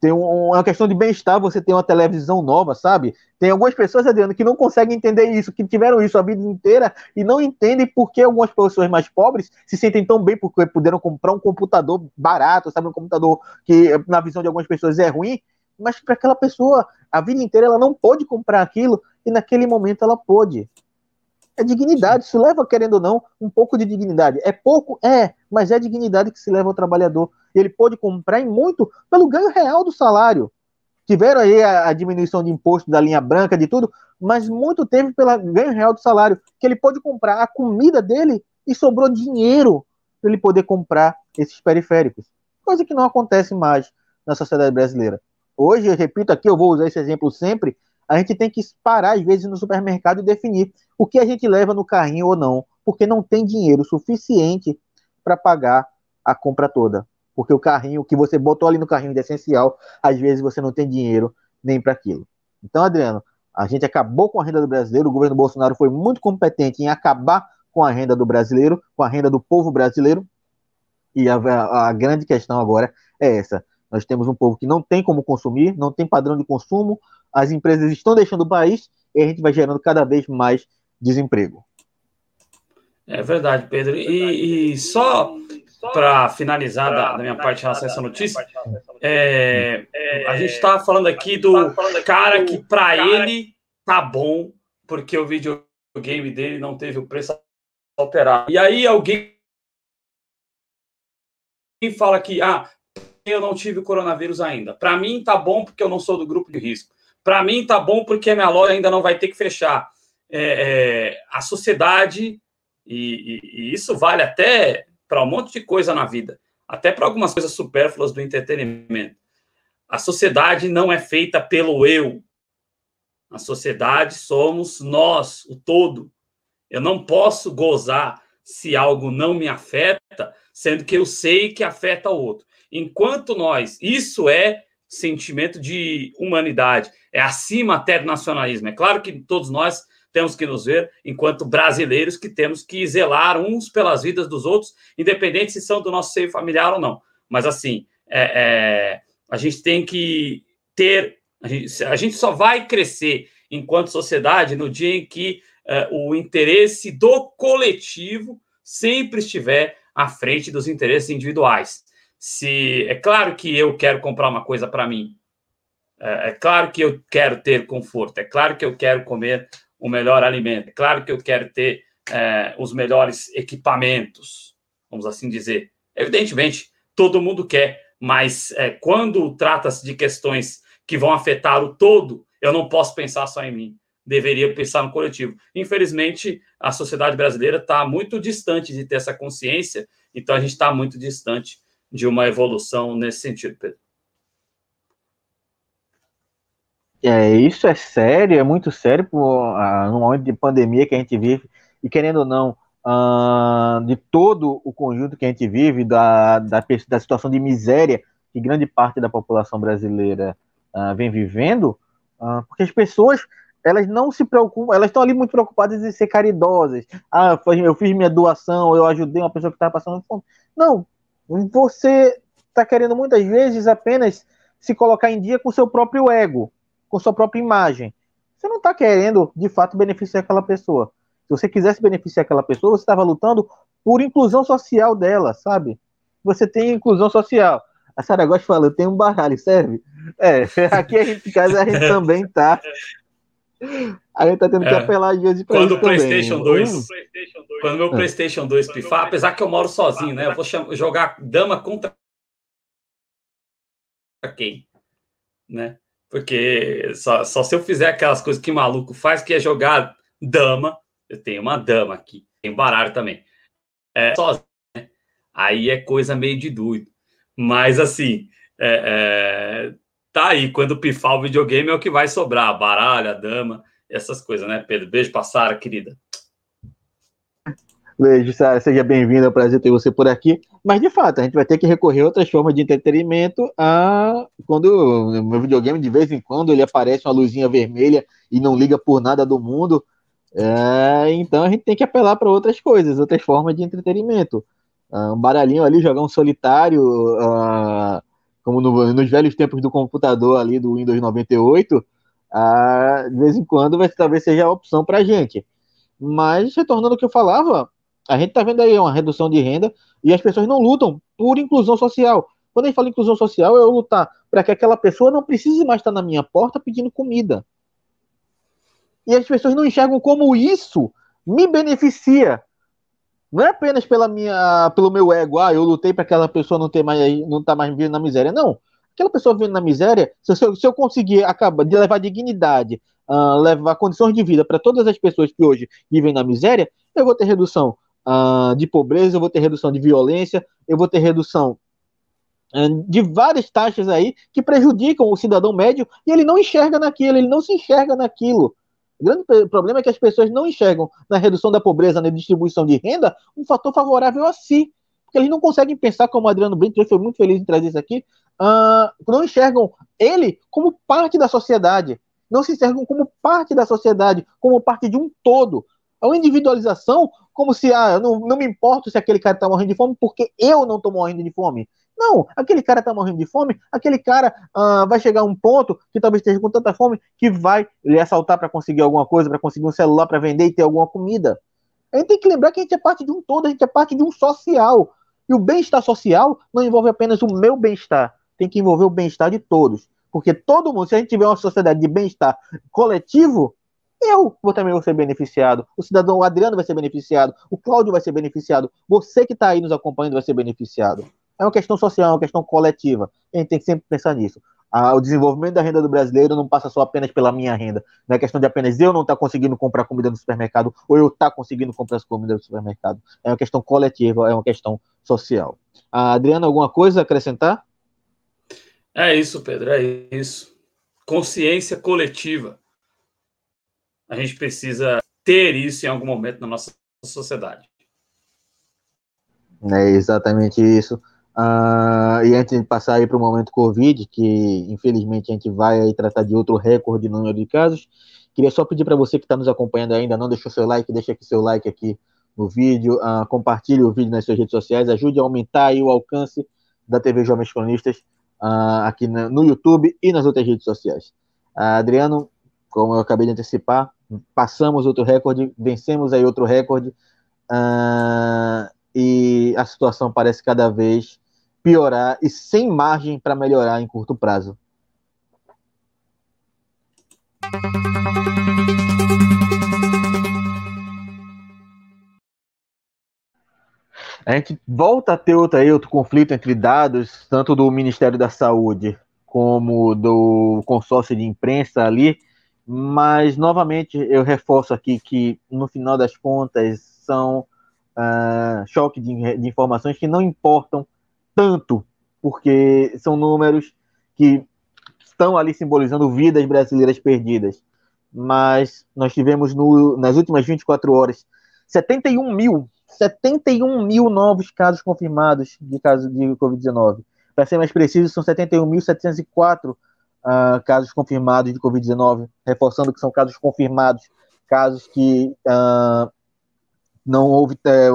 S1: Tem um, é uma questão de bem-estar você ter uma televisão nova, sabe? Tem algumas pessoas, Adriano, que não conseguem entender isso, que tiveram isso a vida inteira e não entendem por que algumas pessoas mais pobres se sentem tão bem porque puderam comprar um computador barato, sabe? Um computador que, na visão de algumas pessoas, é ruim, mas para aquela pessoa, a vida inteira, ela não pôde comprar aquilo e naquele momento ela pôde. É dignidade, isso leva, querendo ou não, um pouco de dignidade. É pouco? É, mas é dignidade que se leva ao trabalhador. Ele pode comprar em muito pelo ganho real do salário. Tiveram aí a, a diminuição de imposto da linha branca, de tudo, mas muito teve pelo ganho real do salário, que ele pode comprar a comida dele e sobrou dinheiro para ele poder comprar esses periféricos. Coisa que não acontece mais na sociedade brasileira. Hoje, eu repito aqui, eu vou usar esse exemplo sempre, a gente tem que parar, às vezes, no supermercado e definir o que a gente leva no carrinho ou não, porque não tem dinheiro suficiente para pagar a compra toda. Porque o carrinho que você botou ali no carrinho de essencial, às vezes você não tem dinheiro nem para aquilo. Então, Adriano, a gente acabou com a renda do brasileiro, o governo Bolsonaro foi muito competente em acabar com a renda do brasileiro, com a renda do povo brasileiro, e a, a, a grande questão agora é essa. Nós temos um povo que não tem como consumir, não tem padrão de consumo, as empresas estão deixando o país e a gente vai gerando cada vez mais desemprego.
S2: É verdade, Pedro. E, e só para finalizar da, da, minha parte em relação a essa notícia, é, a gente está falando aqui do cara que para ele tá bom porque o videogame dele não teve o preço alterado. E aí alguém fala que ah, eu não tive coronavírus ainda. Para mim tá bom porque eu não sou do grupo de risco. Para mim tá bom porque minha loja ainda não vai ter que fechar. É, é, a sociedade e, e, e isso vale até para um monte de coisa na vida, até para algumas coisas supérfluas do entretenimento. A sociedade não é feita pelo eu. A sociedade somos nós, o todo. Eu não posso gozar se algo não me afeta, sendo que eu sei que afeta o outro. Enquanto nós, isso é sentimento de humanidade, é acima até do nacionalismo. É claro que todos nós temos que nos ver enquanto brasileiros que temos que zelar uns pelas vidas dos outros, independente se são do nosso seio familiar ou não. Mas assim, é, é, a gente tem que ter, a gente, a gente, só vai crescer enquanto sociedade no dia em que é, o interesse do coletivo sempre estiver à frente dos interesses individuais. Se é claro que eu quero comprar uma coisa para mim, é, é claro que eu quero ter conforto, é claro que eu quero comer o melhor alimento. É claro que eu quero ter é, os melhores equipamentos, vamos assim dizer. Evidentemente, todo mundo quer, mas é, quando trata-se de questões que vão afetar o todo, eu não posso pensar só em mim. Deveria pensar no coletivo. Infelizmente, a sociedade brasileira está muito distante de ter essa consciência, então a gente está muito distante de uma evolução nesse sentido, Pedro.
S1: É, isso é sério, é muito sério por, ah, no momento de pandemia que a gente vive, e querendo ou não, ah, de todo o conjunto que a gente vive, da, da, da, situação de miséria que grande parte da população brasileira ah, vem vivendo, ah, porque as pessoas elas não se preocupam, elas estão ali muito preocupadas em ser caridosas. Ah, eu fiz minha doação, eu ajudei uma pessoa que estava passando fome. Não, você está querendo muitas vezes apenas se colocar em dia com seu próprio ego com sua própria imagem. Você não está querendo, de fato, beneficiar aquela pessoa. Se você quisesse beneficiar aquela pessoa, você estava lutando por inclusão social dela, sabe? Você tem inclusão social. A Sara Gosta falou, tem um baralho, serve? É, aqui a gente, em casa, a gente também tá. A gente tá tendo que é. apelar às vezes
S2: para Quando o PlayStation 2, hum. quando meu PlayStation 2 pifar, apesar que eu moro sozinho, né? Eu vou jogar dama contra quem, né? Porque só, só se eu fizer aquelas coisas que maluco faz, que é jogar dama. Eu tenho uma dama aqui, tem baralho também. É, sozinho, né? Aí é coisa meio de doido. Mas assim, é, é, tá aí. Quando pifar o videogame é o que vai sobrar: baralho, a dama, essas coisas, né, Pedro? Beijo pra Sara, querida.
S1: Beijo, Sara, seja bem-vindo, é um prazer ter você por aqui. Mas, de fato, a gente vai ter que recorrer a outras formas de entretenimento a quando meu videogame, de vez em quando, ele aparece uma luzinha vermelha e não liga por nada do mundo. É, então a gente tem que apelar para outras coisas, outras formas de entretenimento. Uh, um baralhinho ali, jogar um solitário, uh, como no, nos velhos tempos do computador ali do Windows 98, uh, de vez em quando vai, talvez seja a opção para a gente. Mas, retornando ao que eu falava, a gente está vendo aí uma redução de renda e as pessoas não lutam por inclusão social. Quando a gente fala inclusão social, é eu lutar para que aquela pessoa não precise mais estar na minha porta pedindo comida. E as pessoas não enxergam como isso me beneficia. Não é apenas pela minha, pelo meu ego, ah, eu lutei para aquela pessoa não ter mais, não tá mais vivendo na miséria. Não. Aquela pessoa vivendo na miséria, se eu, se eu conseguir acabar de levar dignidade, uh, levar condições de vida para todas as pessoas que hoje vivem na miséria, eu vou ter redução uh, de pobreza, eu vou ter redução de violência, eu vou ter redução uh, de várias taxas aí que prejudicam o cidadão médio e ele não enxerga naquilo, ele não se enxerga naquilo. O grande problema é que as pessoas não enxergam na redução da pobreza, na distribuição de renda, um fator favorável a si. Porque eles não conseguem pensar, como o Adriano Brito foi muito feliz em trazer isso aqui, uh, não enxergam ele como parte da sociedade. Não se enxergam como parte da sociedade, como parte de um todo. A individualização como se, ah, não, não me importo se aquele cara está morrendo de fome porque eu não estou morrendo de fome. Não, aquele cara está morrendo de fome, aquele cara ah, vai chegar a um ponto que talvez esteja com tanta fome que vai lhe assaltar para conseguir alguma coisa, para conseguir um celular para vender e ter alguma comida. A gente tem que lembrar que a gente é parte de um todo, a gente é parte de um social. E o bem-estar social não envolve apenas o meu bem-estar, tem que envolver o bem-estar de todos. Porque todo mundo, se a gente tiver uma sociedade de bem-estar coletivo, eu vou também ser beneficiado, o cidadão Adriano vai ser beneficiado, o Cláudio vai ser beneficiado, você que está aí nos acompanhando vai ser beneficiado. É uma questão social, é uma questão coletiva. A gente tem que sempre pensar nisso. Ah, o desenvolvimento da renda do brasileiro não passa só apenas pela minha renda. Não é questão de apenas eu não estar tá conseguindo comprar comida no supermercado ou eu estar tá conseguindo comprar comida no supermercado. É uma questão coletiva, é uma questão social. Ah, Adriana, alguma coisa a acrescentar?
S2: É isso, Pedro, é isso. Consciência coletiva. A gente precisa ter isso em algum momento na nossa sociedade.
S1: É exatamente isso. Uh, e antes de passar aí para o momento Covid, que infelizmente a gente vai tratar de outro recorde no número de casos, queria só pedir para você que está nos acompanhando ainda, não deixou seu like, deixa aqui seu like aqui no vídeo, uh, compartilhe o vídeo nas suas redes sociais, ajude a aumentar o alcance da TV Jovens Cronistas uh, aqui na, no YouTube e nas outras redes sociais. Adriano, como eu acabei de antecipar, passamos outro recorde, vencemos aí outro recorde, e a situação parece cada vez piorar e sem margem para melhorar em curto prazo. A gente volta a ter outro, aí, outro conflito entre dados, tanto do Ministério da Saúde como do consórcio de imprensa ali, mas novamente eu reforço aqui que no final das contas são uh, choque de, de informações que não importam tanto, porque são números que estão ali simbolizando vidas brasileiras perdidas. Mas nós tivemos no, nas últimas 24 horas 71 mil, 71 mil novos casos confirmados de casos de Covid-19. Para ser mais preciso, são 71.704 uh, ah, casos confirmados de Covid-19, reforçando que são casos confirmados, casos que uh, não houve, é,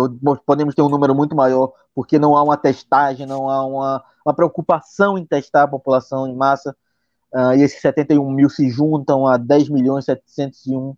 S1: podemos ter um número muito maior, porque não há uma testagem, não há uma, uma preocupação em testar a população em massa, uh, e esses 71 mil se juntam a 10 milhões 701, uh,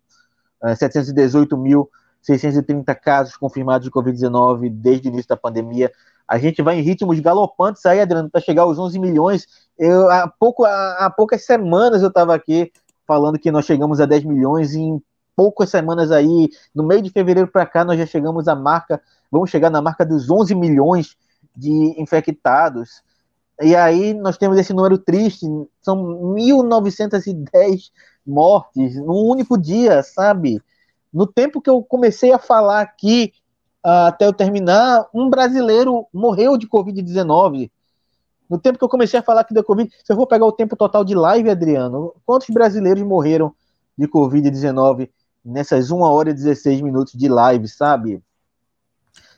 S1: 718 mil 630 casos confirmados de Covid-19 desde o início da pandemia. A gente vai em ritmos galopantes aí, Adriano, para chegar aos 11 milhões. Eu, há, pouco, há, há poucas semanas eu estava aqui falando que nós chegamos a 10 milhões em poucas semanas aí, no meio de fevereiro para cá, nós já chegamos à marca, vamos chegar na marca dos 11 milhões de infectados. E aí nós temos esse número triste, são 1.910 mortes num único dia, sabe? No tempo que eu comecei a falar aqui, uh, até eu terminar, um brasileiro morreu de Covid-19. No tempo que eu comecei a falar aqui da Covid, se eu vou pegar o tempo total de live, Adriano, quantos brasileiros morreram de Covid-19 nessas 1 hora e 16 minutos de live, sabe?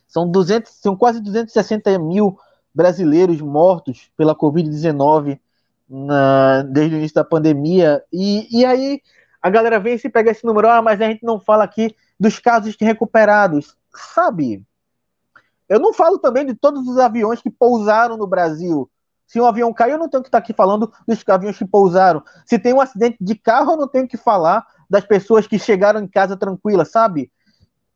S1: São, 200, são quase 260 mil brasileiros mortos pela Covid-19 desde o início da pandemia. E, e aí a galera vem e se pega esse número, ah, mas a gente não fala aqui dos casos recuperados. Sabe? Eu não falo também de todos os aviões que pousaram no Brasil. Se um avião caiu, eu não tenho que estar aqui falando dos aviões que pousaram. Se tem um acidente de carro, eu não tenho que falar das pessoas que chegaram em casa tranquilas, sabe?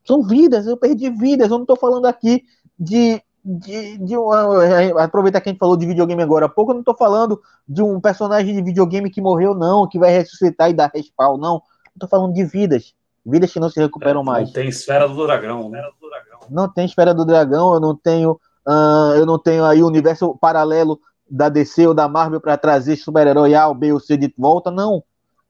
S1: São vidas, eu perdi vidas. Eu não estou falando aqui de. de, de aproveitar que a gente falou de videogame agora há pouco, eu não estou falando de um personagem de videogame que morreu, não, que vai ressuscitar e dar respawn, não. Estou falando de vidas. Vidas que não se recuperam é, mais.
S2: Não tem esfera do dragão, né?
S1: Não tem esfera do dragão, eu não tenho. Uh, eu não tenho aí o universo paralelo da DC ou da Marvel para trazer super-herói A, B ou C de volta, não.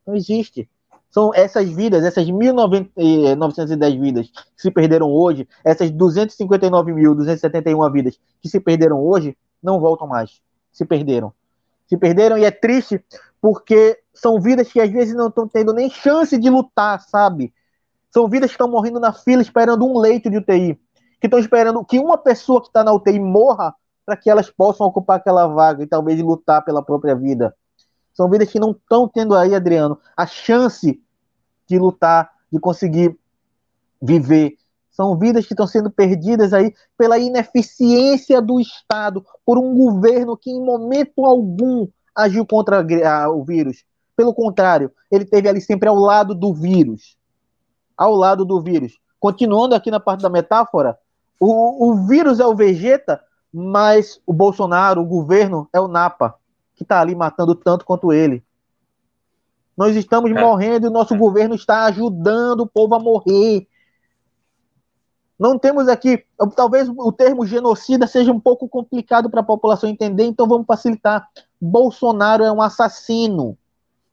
S1: Não existe. São essas vidas, essas 1.910 vidas que se perderam hoje, essas 259.271 vidas que se perderam hoje, não voltam mais. Se perderam. Se perderam e é triste porque são vidas que às vezes não estão tendo nem chance de lutar, sabe? São vidas que estão morrendo na fila esperando um leito de UTI. Que estão esperando que uma pessoa que está na UTI morra para que elas possam ocupar aquela vaga e talvez lutar pela própria vida. São vidas que não estão tendo aí, Adriano, a chance de lutar, de conseguir viver. São vidas que estão sendo perdidas aí pela ineficiência do Estado, por um governo que em momento algum agiu contra o vírus. Pelo contrário, ele teve ali sempre ao lado do vírus. Ao lado do vírus. Continuando aqui na parte da metáfora, o, o vírus é o Vegeta, mas o Bolsonaro, o governo, é o Napa que está ali matando tanto quanto ele. Nós estamos é. morrendo e o nosso é. governo está ajudando o povo a morrer. Não temos aqui, talvez o termo genocida seja um pouco complicado para a população entender, então vamos facilitar. Bolsonaro é um assassino.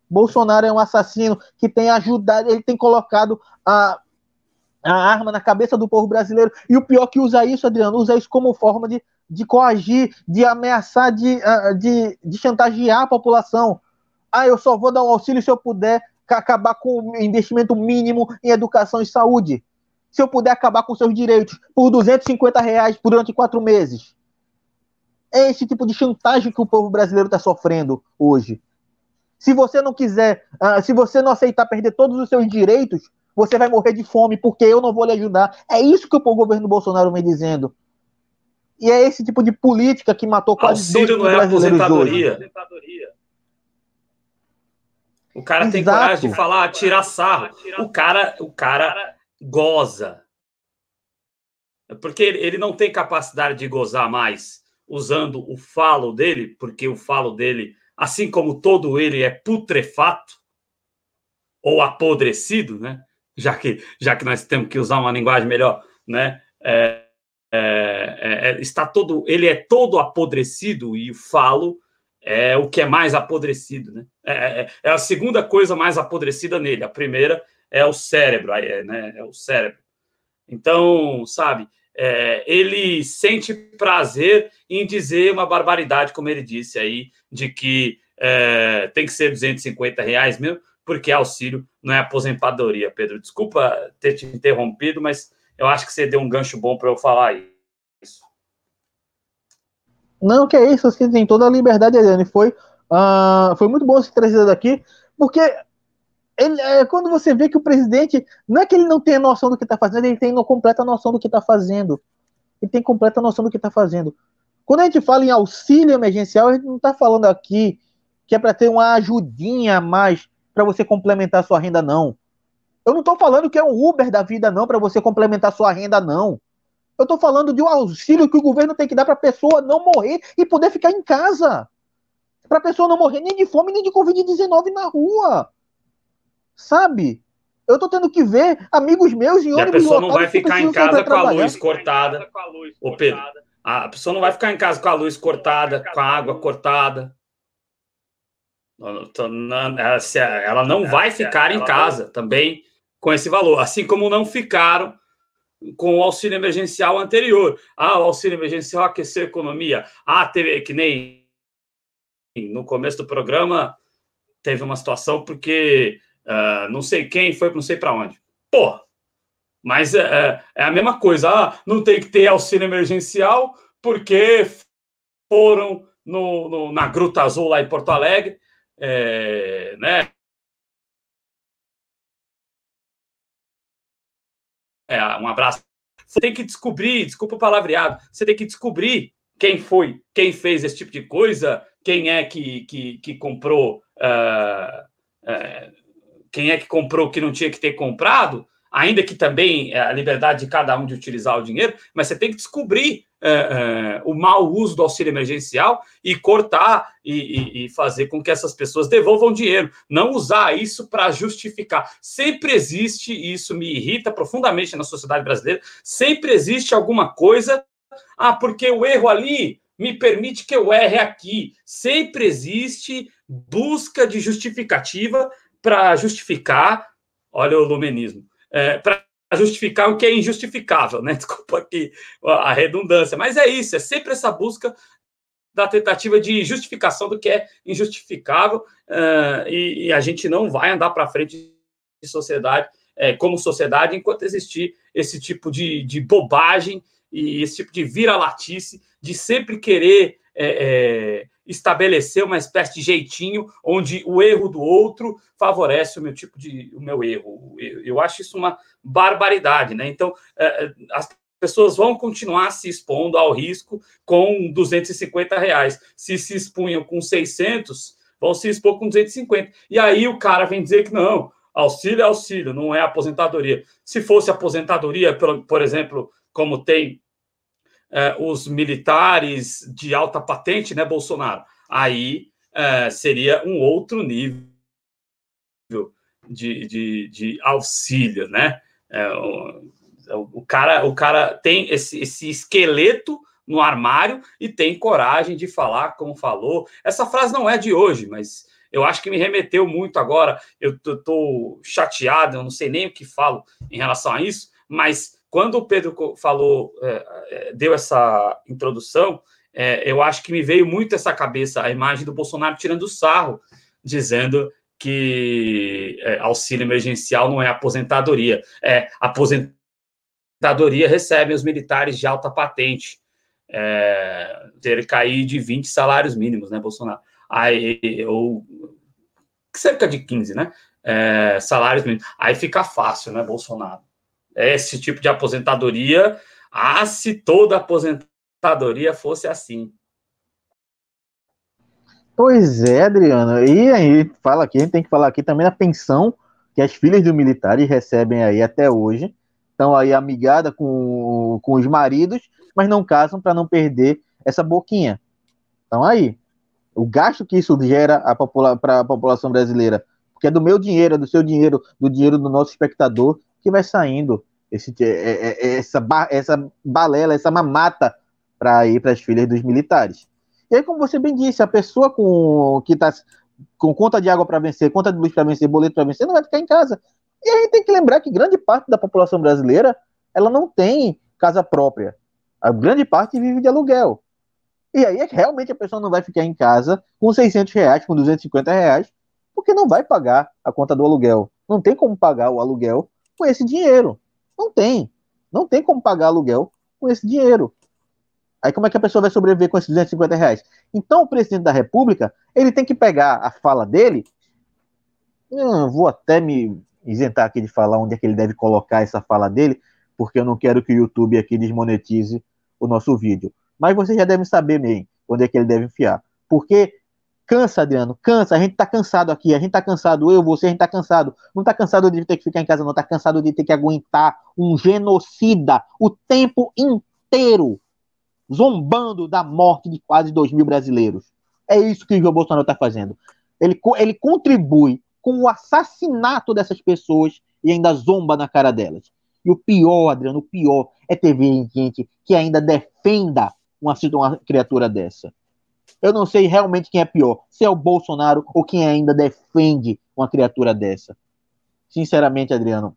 S1: Bolsonaro é um assassino que tem ajudado, ele tem colocado a, a arma na cabeça do povo brasileiro. E o pior que usa isso, Adriano, usa isso como forma de, de coagir, de ameaçar, de, ah, de, de chantagear a população. Ah, eu só vou dar um auxílio se eu puder acabar com o investimento mínimo em educação e saúde. Se eu puder acabar com seus direitos por 250 reais durante quatro meses. É esse tipo de chantagem que o povo brasileiro está sofrendo hoje. Se você não quiser, uh, se você não aceitar perder todos os seus direitos, você vai morrer de fome porque eu não vou lhe ajudar. É isso que o governo Bolsonaro vem dizendo. E é esse tipo de política que matou quase
S2: Auxílio não é aposentadoria. Hoje. O cara Exato. tem coragem de falar, tirar sarro. O cara, o cara goza. Porque ele não tem capacidade de gozar mais usando o falo dele, porque o falo dele assim como todo ele é putrefato ou apodrecido, né? Já que, já que nós temos que usar uma linguagem melhor, né? É, é, é, é está todo, ele é todo apodrecido e o falo é o que é mais apodrecido, né? É, é, é a segunda coisa mais apodrecida nele. A primeira é o cérebro, é, né? É o cérebro. Então, sabe? é, ele sente prazer em dizer uma barbaridade, como ele disse aí, de que é, tem que ser 250 reais mesmo, porque auxílio não é aposentadoria, Pedro. Desculpa ter te interrompido, mas eu acho que você deu um gancho bom para eu falar isso.
S1: Não, que é isso, você tem toda a liberdade, Eliane. Foi, uh, foi muito bom você trazer daqui, porque ele, é, quando você vê que o presidente, não é que ele não tem noção do que está fazendo, ele tem completa noção do que está fazendo. Ele tem completa noção do que está fazendo. Quando a gente fala em auxílio emergencial, a gente não está falando aqui que é para ter uma ajudinha a mais para você complementar sua renda, não. Eu não estou falando que é um Uber da vida, não, para você complementar sua renda, não. Eu estou falando de um auxílio que o governo tem que dar para a pessoa não morrer e poder ficar em casa. Para a pessoa não morrer nem de fome nem de Covid-19 na rua sabe? Eu tô tendo que ver amigos meus em
S2: ônibus. E a pessoa não vai ficar em casa com a luz cortada. Ô, Pedro, a pessoa não vai ficar em casa com a luz cortada, com a água cortada. Ela não vai ficar em casa também com esse valor, assim como não ficaram com o auxílio emergencial anterior. Ah, o auxílio emergencial aqueceu a economia. Ah, teve que nem no começo do programa teve uma situação porque Uh, não sei quem foi, não sei para onde. Pô, mas é, é, é, a mesma coisa. Ah, não tem que ter auxílio emergencial porque foram no, no na Gruta Azul lá em Porto Alegre, é, né? É, um abraço. Você tem que descobrir, desculpa o palavreado, você tem que descobrir quem foi, quem fez esse tipo de coisa, quem é que, que, que comprou. Uh, uh, quem é que comprou que não tinha que ter comprado, ainda que também é a liberdade de cada um de utilizar o dinheiro, mas você tem que descobrir é, é, o mau uso do auxílio emergencial e cortar e, e, e fazer com que essas pessoas devolvam dinheiro. Não usar isso para justificar. Sempre existe, e isso me irrita profundamente na sociedade brasileira, sempre existe alguma coisa. Ah, porque o erro ali me permite que eu erre aqui. Sempre existe busca de justificativa para justificar, olha o lumenismo, é, para justificar o que é injustificável, né? Desculpa aqui a redundância, mas é isso, é sempre essa busca da tentativa de justificação do que é injustificável uh, e, e, a gente não vai andar para frente de sociedade, é, como sociedade, enquanto existir esse tipo de, de bobagem e esse tipo de vira-latice de sempre querer é, é, estabelecer uma espécie de jeitinho onde o erro do outro favorece o meu tipo de o meu erro. Eu, acho isso uma barbaridade, né? Então é, é as pessoas vão continuar se expondo ao risco com 250 reais. Se se expunham com 600, vão se expor com 250. E aí o cara vem dizer que não, auxílio é auxílio, não é aposentadoria. Se fosse aposentadoria, por exemplo, como tem é, os militares de alta patente, né, Bolsonaro? Aí é, seria um outro nível de, de, de auxílio, né? É, O cara, o cara tem esse, esse esqueleto no armário e tem coragem de falar como falou. Essa frase não é de hoje, mas eu acho que me remeteu muito agora. Eu estou chateado, eu não sei nem o que falo em relação a isso, mas quando o Pedro falou, é, é, deu essa introdução, é, eu acho que me veio muito essa cabeça a imagem do Bolsonaro tirando sarro, dizendo que é, auxílio emergencial não é aposentadoria, é aposentadoria recebem os militares de alta patente, é, ter cair de 20 salários mínimos, né, Bolsonaro? Aí, ou cerca de 15, né? É, salários mínimos. Aí fica fácil, né, Bolsonaro? Esse tipo de aposentadoria, ah, se toda aposentadoria fosse assim.
S1: Pois é, Adriano. E aí, fala aqui, a gente tem que falar aqui também da pensão que as filhas dos militares recebem aí até hoje. Estão aí amigada com, com os maridos, mas não casam para não perder essa boquinha. Então aí, o gasto que isso gera popula para a população brasileira, porque é do meu dinheiro, é do seu dinheiro, do dinheiro do nosso espectador que vai saindo esse, é, é, é essa, essa balela, essa mamata para ir para as filhas dos militares. E aí, como você bem disse, a pessoa com que está com conta de água para vencer, conta de luz para vencer, boleto para vencer, não vai ficar em casa. E a gente tem que lembrar que grande parte da população brasileira ela não tem casa própria. A grande parte vive de aluguel. E aí realmente a pessoa não vai ficar em casa com 600 reais, com 250 reais, porque não vai pagar a conta do aluguel. Não tem como pagar o aluguel com esse dinheiro. Não tem. Não tem como pagar aluguel com esse dinheiro. Aí como é que a pessoa vai sobreviver com esses 250 reais? Então o presidente da República, ele tem que pegar a fala dele, eu vou até me isentar aqui de falar onde é que ele deve colocar essa fala dele, porque eu não quero que o YouTube aqui desmonetize o nosso vídeo. Mas você já deve saber bem onde é que ele deve enfiar. Porque cansa, Adriano, cansa. A gente tá cansado aqui, a gente tá cansado, eu, você, a gente tá cansado. Não tá cansado de ter que ficar em casa, não. Tá cansado de ter que aguentar um genocida o tempo inteiro zombando da morte de quase 2 mil brasileiros. É isso que o João Bolsonaro está fazendo. Ele, ele contribui com o assassinato dessas pessoas e ainda zomba na cara delas. E o pior, Adriano, o pior é ter gente que ainda defenda uma, uma criatura dessa. Eu não sei realmente quem é pior, se é o Bolsonaro ou quem ainda defende uma criatura dessa. Sinceramente, Adriano,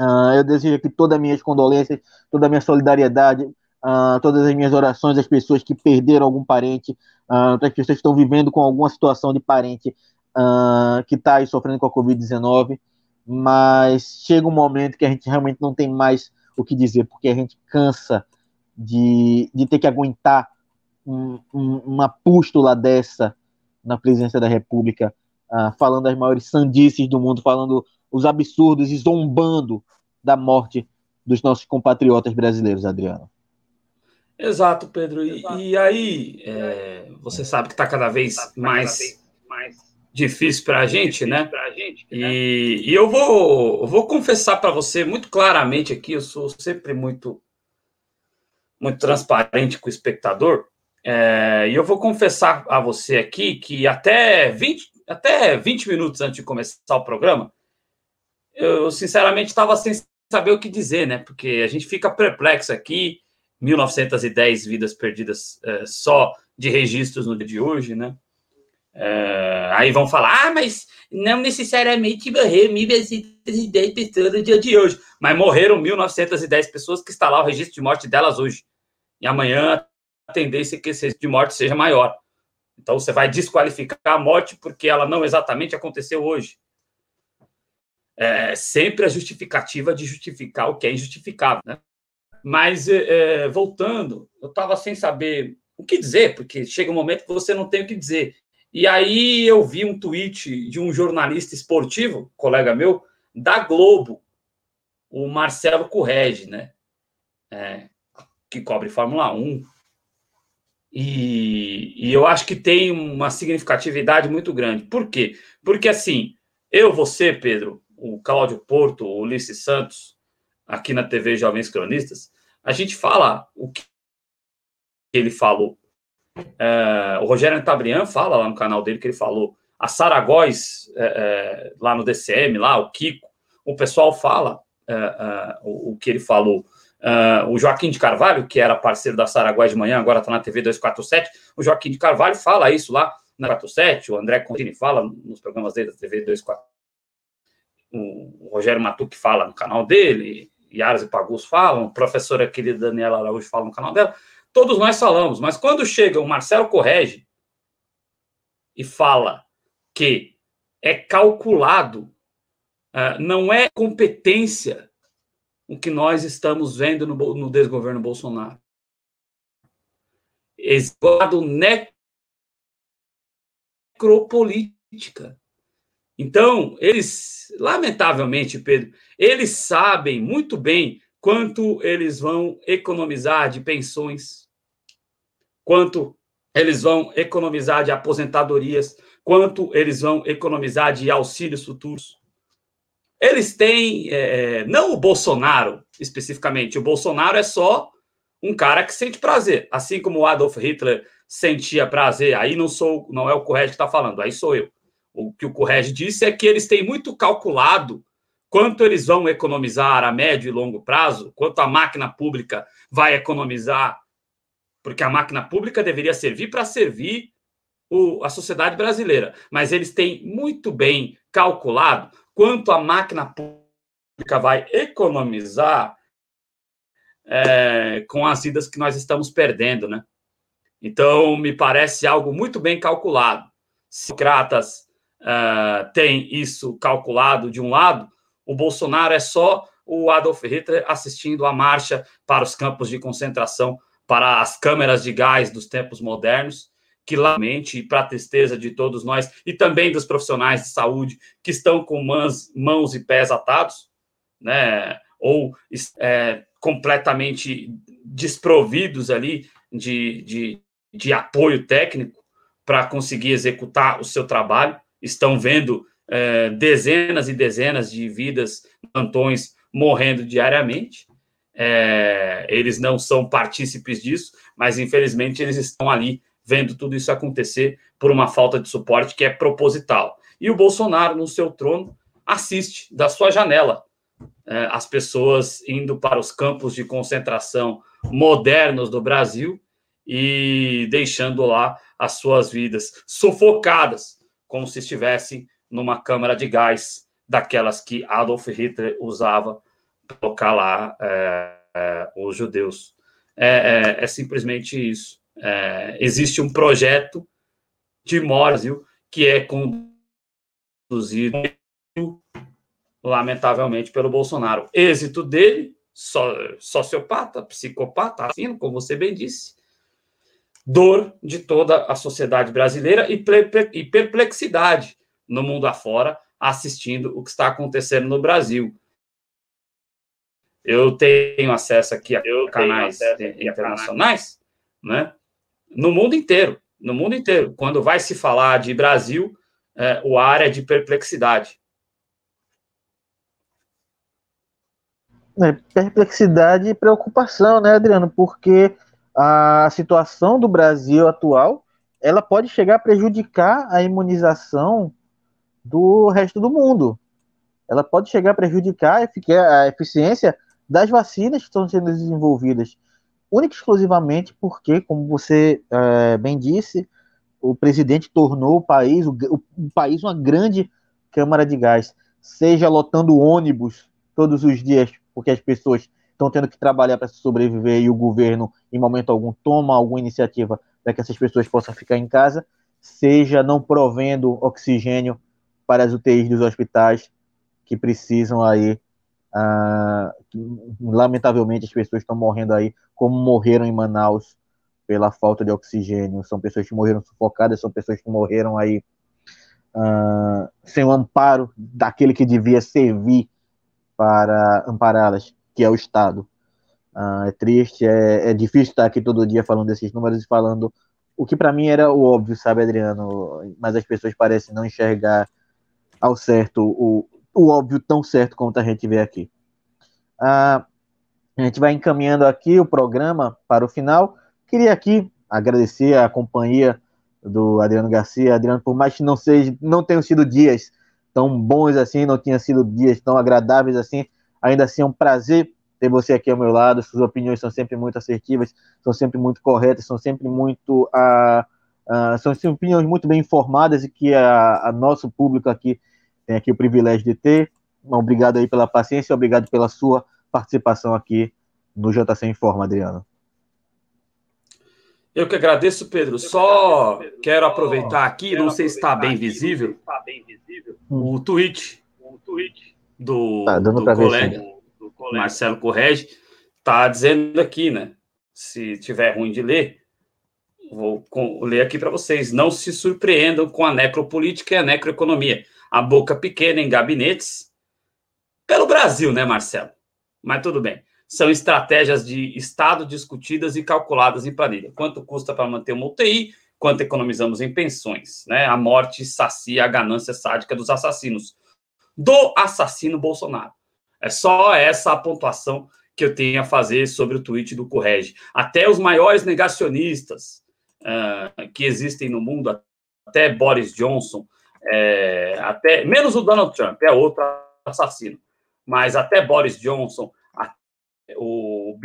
S1: uh, eu desejo aqui todas as minhas condolências, toda a minha solidariedade uh, todas as minhas orações às pessoas que perderam algum parente, uh, as pessoas que estão vivendo com alguma situação de parente uh, que está aí sofrendo com a Covid-19, mas chega um momento que a gente realmente não tem mais o que dizer, porque a gente cansa de, de ter que aguentar um, um, uma pústula dessa na presidência da República, uh, falando as maiores sandices do mundo, falando os absurdos e zombando da morte dos nossos compatriotas brasileiros, Adriano.
S2: Exato, Pedro. E, Exato. e aí, é, você sabe que está cada vez mais, mais difícil para a gente, né? Gente, né? E, e, eu vou, eu vou confessar para você muito claramente aqui, eu sou sempre muito, muito transparente com o espectador, é, e eu vou confessar a você aqui que até 20, até 20 minutos antes de começar o programa, eu sinceramente estava sem saber o que dizer, né? Porque a gente fica perplexo aqui, 1910 vidas perdidas é, só de registros no dia de hoje, né? É, aí vão falar, ah, mas não necessariamente morreram 1.910 pessoas no dia de hoje. Mas morreram 1.910 pessoas que está lá o registro de morte delas hoje. E amanhã tendência é que esse de morte seja maior. Então você vai desqualificar a morte porque ela não exatamente aconteceu hoje. É sempre a justificativa de justificar o que é injustificável, né? Mas, é, é, voltando, eu estava sem saber o que dizer, porque chega um momento que você não tem o que dizer. E aí eu vi um tweet de um jornalista esportivo, colega meu, da Globo, o Marcelo Correge, né? É, que cobre Fórmula 1. E, e, eu acho que tem uma significatividade muito grande. Por quê? Porque assim, eu, você, Pedro, o Cláudio Porto, o Ulisses Santos, aqui na TV Jovens Cronistas, a gente fala o que ele falou. É, o Rogério Tabrian fala lá no canal dele que ele falou. A Sara Góes, é, é, lá no DCM, lá, o Kiko, o pessoal fala uh, uh, o, que ele falou. Uh, o Joaquim de Carvalho, que era parceiro da Saraguá de manhã, agora está na TV 247. O Joaquim de Carvalho fala isso lá na 47. O André Contini fala nos programas dele da TV 247. O Rogério Matuque fala no canal dele. Yaras e Pagus falam. A professora querida Daniela Araújo fala no canal dela. Todos nós falamos. Mas quando chega o Marcelo Correge e fala que é calculado, uh, não é competência o que nós estamos vendo no, no desgoverno Bolsonaro. Exato necropolítica. Então, eles, lamentavelmente, Pedro, eles sabem muito bem quanto eles vão economizar de pensões, quanto eles vão economizar de aposentadorias, quanto eles vão economizar de auxílios futuros. Eles têm, é, não o Bolsonaro especificamente, o Bolsonaro é só um cara que sente prazer, assim como o Adolf Hitler sentia prazer. Aí não sou, não é o Correge que está falando, aí sou eu. O que o Correge disse é que eles têm muito calculado quanto eles vão economizar a médio e longo prazo, quanto a máquina pública vai economizar, porque a máquina pública deveria servir para servir o, a sociedade brasileira, mas eles têm muito bem calculado quanto a máquina pública vai economizar é, com as vidas que nós estamos perdendo, né? Então, me parece algo muito bem calculado. Sócrates uh, tem isso calculado de um lado, o Bolsonaro é só o Adolf Hitler assistindo a marcha para os campos de concentração, para as câmeras de gás dos tempos modernos, que lamente, para a tristeza de todos nós e também dos profissionais de saúde que estão com mãos, mãos e pés atados, né, ou é, completamente desprovidos ali de, de, de apoio técnico para conseguir executar o seu trabalho, estão vendo é, dezenas e dezenas de vidas, plantões morrendo diariamente. É, eles não são partícipes disso, mas infelizmente eles estão ali vendo tudo isso acontecer por uma falta de suporte que é proposital. E o Bolsonaro, no seu trono, assiste da sua janela é, as pessoas indo para os campos de concentração modernos do Brasil e deixando lá as suas vidas sufocadas, como se estivessem numa câmara de gás, daquelas que Adolf Hitler usava para colocar lá é, é, os judeus. É, é, é simplesmente isso é, existe um projeto de morte que é conduzido, lamentavelmente, pelo Bolsonaro. Êxito dele, sociopata, psicopata, assim, como você bem disse, dor de toda a sociedade brasileira e perplexidade no mundo afora, assistindo o que está acontecendo no Brasil. Eu tenho acesso aqui a canais internacionais, né? No mundo inteiro, no mundo inteiro. Quando vai se falar de Brasil, é, o ar é de perplexidade.
S1: É, perplexidade e preocupação, né, Adriano? Porque a situação do Brasil atual, ela pode chegar a prejudicar a imunização do resto do mundo. Ela pode chegar a prejudicar a eficiência das vacinas que estão sendo desenvolvidas única e exclusivamente porque, como você é, bem disse, o presidente tornou o país, o, o, país uma grande câmara de gás, seja lotando ônibus todos os dias, porque as pessoas estão tendo que trabalhar para sobreviver e o governo, em momento algum, toma alguma iniciativa para que essas pessoas possam ficar em casa, seja não provendo oxigênio para as UTIs dos hospitais que precisam aí ah, lamentavelmente, as pessoas estão morrendo aí, como morreram em Manaus pela falta de oxigênio. São pessoas que morreram sufocadas, são pessoas que morreram aí ah, sem o amparo daquele que devia servir para ampará-las, que é o Estado. Ah, é triste, é, é difícil estar aqui todo dia falando desses números e falando o que para mim era o óbvio, sabe, Adriano? Mas as pessoas parecem não enxergar ao certo o, o óbvio tão certo como a gente vê aqui. Ah, a gente vai encaminhando aqui o programa para o final. Queria aqui agradecer a companhia do Adriano Garcia. Adriano, por mais que não seja, não tenham sido dias tão bons assim, não tenham sido dias tão agradáveis assim, Ainda assim, é um prazer ter você aqui ao meu lado. Suas opiniões são sempre muito assertivas, são sempre muito corretas, são sempre muito. Uh, uh, são opiniões muito bem informadas e que a, a, nosso público aqui tem aqui o privilégio de ter. Obrigado aí pela paciência, obrigado pela sua participação aqui no JC Informa, Adriano.
S2: Eu que agradeço, Pedro. Só quero aproveitar aqui, não sei se está bem visível, o tweet do, tá do colega, do colega Marcelo Correge está dizendo aqui, né? Se tiver ruim de ler, vou ler aqui para vocês. Não se surpreendam com a necropolítica e a necroeconomia. A boca pequena em gabinetes. Pelo Brasil, né, Marcelo? Mas tudo bem são estratégias de Estado discutidas e calculadas em planilha. Quanto custa para manter uma UTI, quanto economizamos em pensões. Né? A morte sacia a ganância sádica dos assassinos. Do assassino Bolsonaro. É só essa a pontuação que eu tenho a fazer sobre o tweet do Correge. Até os maiores negacionistas uh, que existem no mundo, até Boris Johnson, é, até menos o Donald Trump, é outro assassino, mas até Boris Johnson, o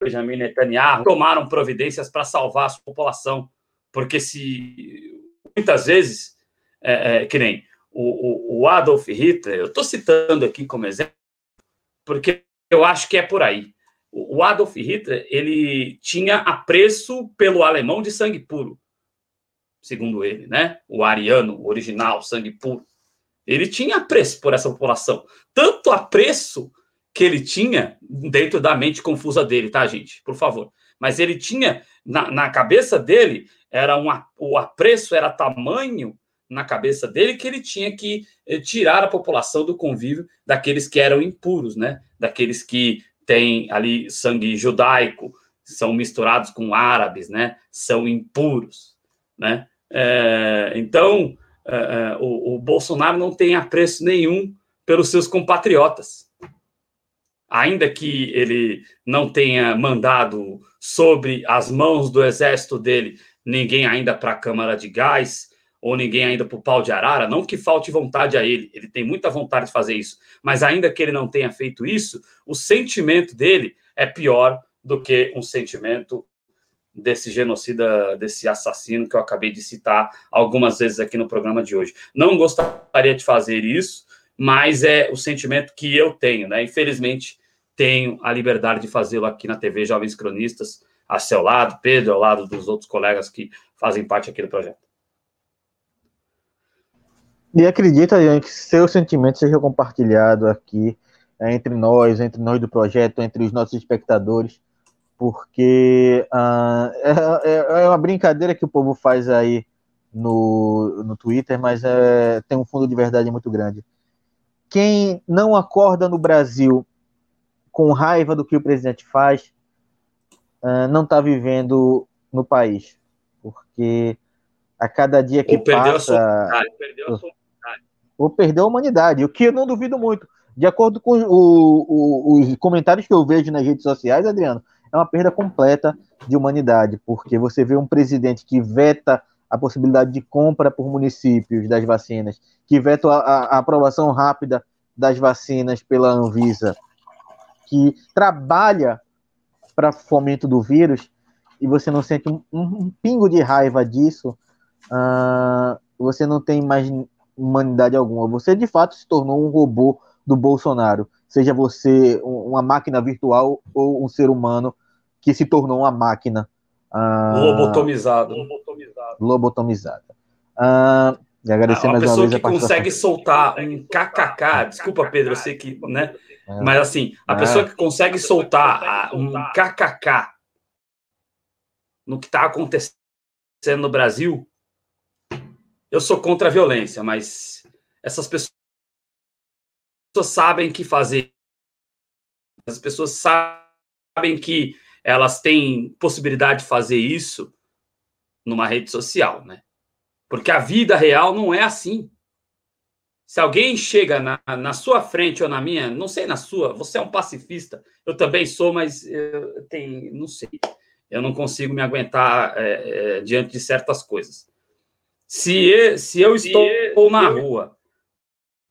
S2: Benjamin Netanyahu tomaram providências para salvar a sua população, porque se muitas vezes, é, é, que nem o, o, Adolf Hitler, eu estou citando aqui como exemplo, porque eu acho que é por aí. O Adolf Hitler ele tinha apreço pelo alemão de sangue puro, segundo ele, né? O ariano, original, sangue puro. Ele tinha apreço por essa população, tanto apreço que ele tinha dentro da mente confusa dele, tá, gente? Por favor. Mas ele tinha, na, na cabeça dele, era um, o apreço era tamanho na cabeça dele que ele tinha que eh, tirar a população do convívio daqueles que eram impuros, né? Daqueles que têm ali sangue judaico, são misturados com árabes, né? São impuros, né? É, então, é, o, o Bolsonaro não tem apreço nenhum pelos seus compatriotas. Ainda que ele não tenha mandado sobre as mãos do exército dele ninguém ainda para a Câmara de Gás ou ninguém ainda para o pau de arara, não que falte vontade a ele, ele tem muita vontade de fazer isso, mas ainda que ele não tenha feito isso, o sentimento dele é pior do que um sentimento desse genocida, desse assassino que eu acabei de citar algumas vezes aqui no programa de hoje. Não gostaria de fazer isso, mas é o sentimento que eu tenho, né? Infelizmente, tenho a liberdade de fazê-lo aqui na TV Jovens Cronistas, a seu lado, Pedro, ao lado dos outros colegas que fazem parte aqui do projeto.
S1: E acredita, Ian, que seu sentimento seja compartilhado aqui é, entre nós, entre nós do projeto, entre os nossos espectadores, porque uh, é, é, uma brincadeira que o povo faz aí no, no Twitter, mas é, tem um fundo de verdade muito grande quem não acorda no Brasil com raiva do que o presidente faz, uh, não está vivendo no país. Porque a cada dia que ou passa. Perdeu a ou perdeu a humanidade, o que eu não duvido muito. De acordo com o, o, os comentários que eu vejo nas redes sociais, Adriano, é uma perda completa de humanidade, porque você vê um presidente que veta a possibilidade de compra por municípios das vacinas, que veto a, a aprovação rápida das vacinas pela Anvisa, que trabalha para fomento do vírus, e você não sente um, um pingo de raiva disso, uh, você não tem mais humanidade alguma. Você de fato se tornou um robô do Bolsonaro, seja você uma máquina virtual ou um ser humano que se tornou uma máquina
S2: Uh, lobotomizado.
S1: Lobotomizada. Uh, e agradecer ah,
S2: mais uma vez a pessoa que consegue soltar um kkk, desculpa, Pedro, eu sei que, né? É. Mas assim, a é. pessoa que consegue soltar um kkk no que está acontecendo no Brasil, eu sou contra a violência, mas essas pessoas sabem que fazer. As pessoas sabem que elas têm possibilidade de fazer isso numa rede social, né? Porque a vida real não é assim. Se alguém chega na, na sua frente ou na minha, não sei na sua, você é um pacifista, eu também sou, mas eu tenho, não sei, eu não consigo me aguentar é, é, diante de certas coisas. Se, se eu estou na rua,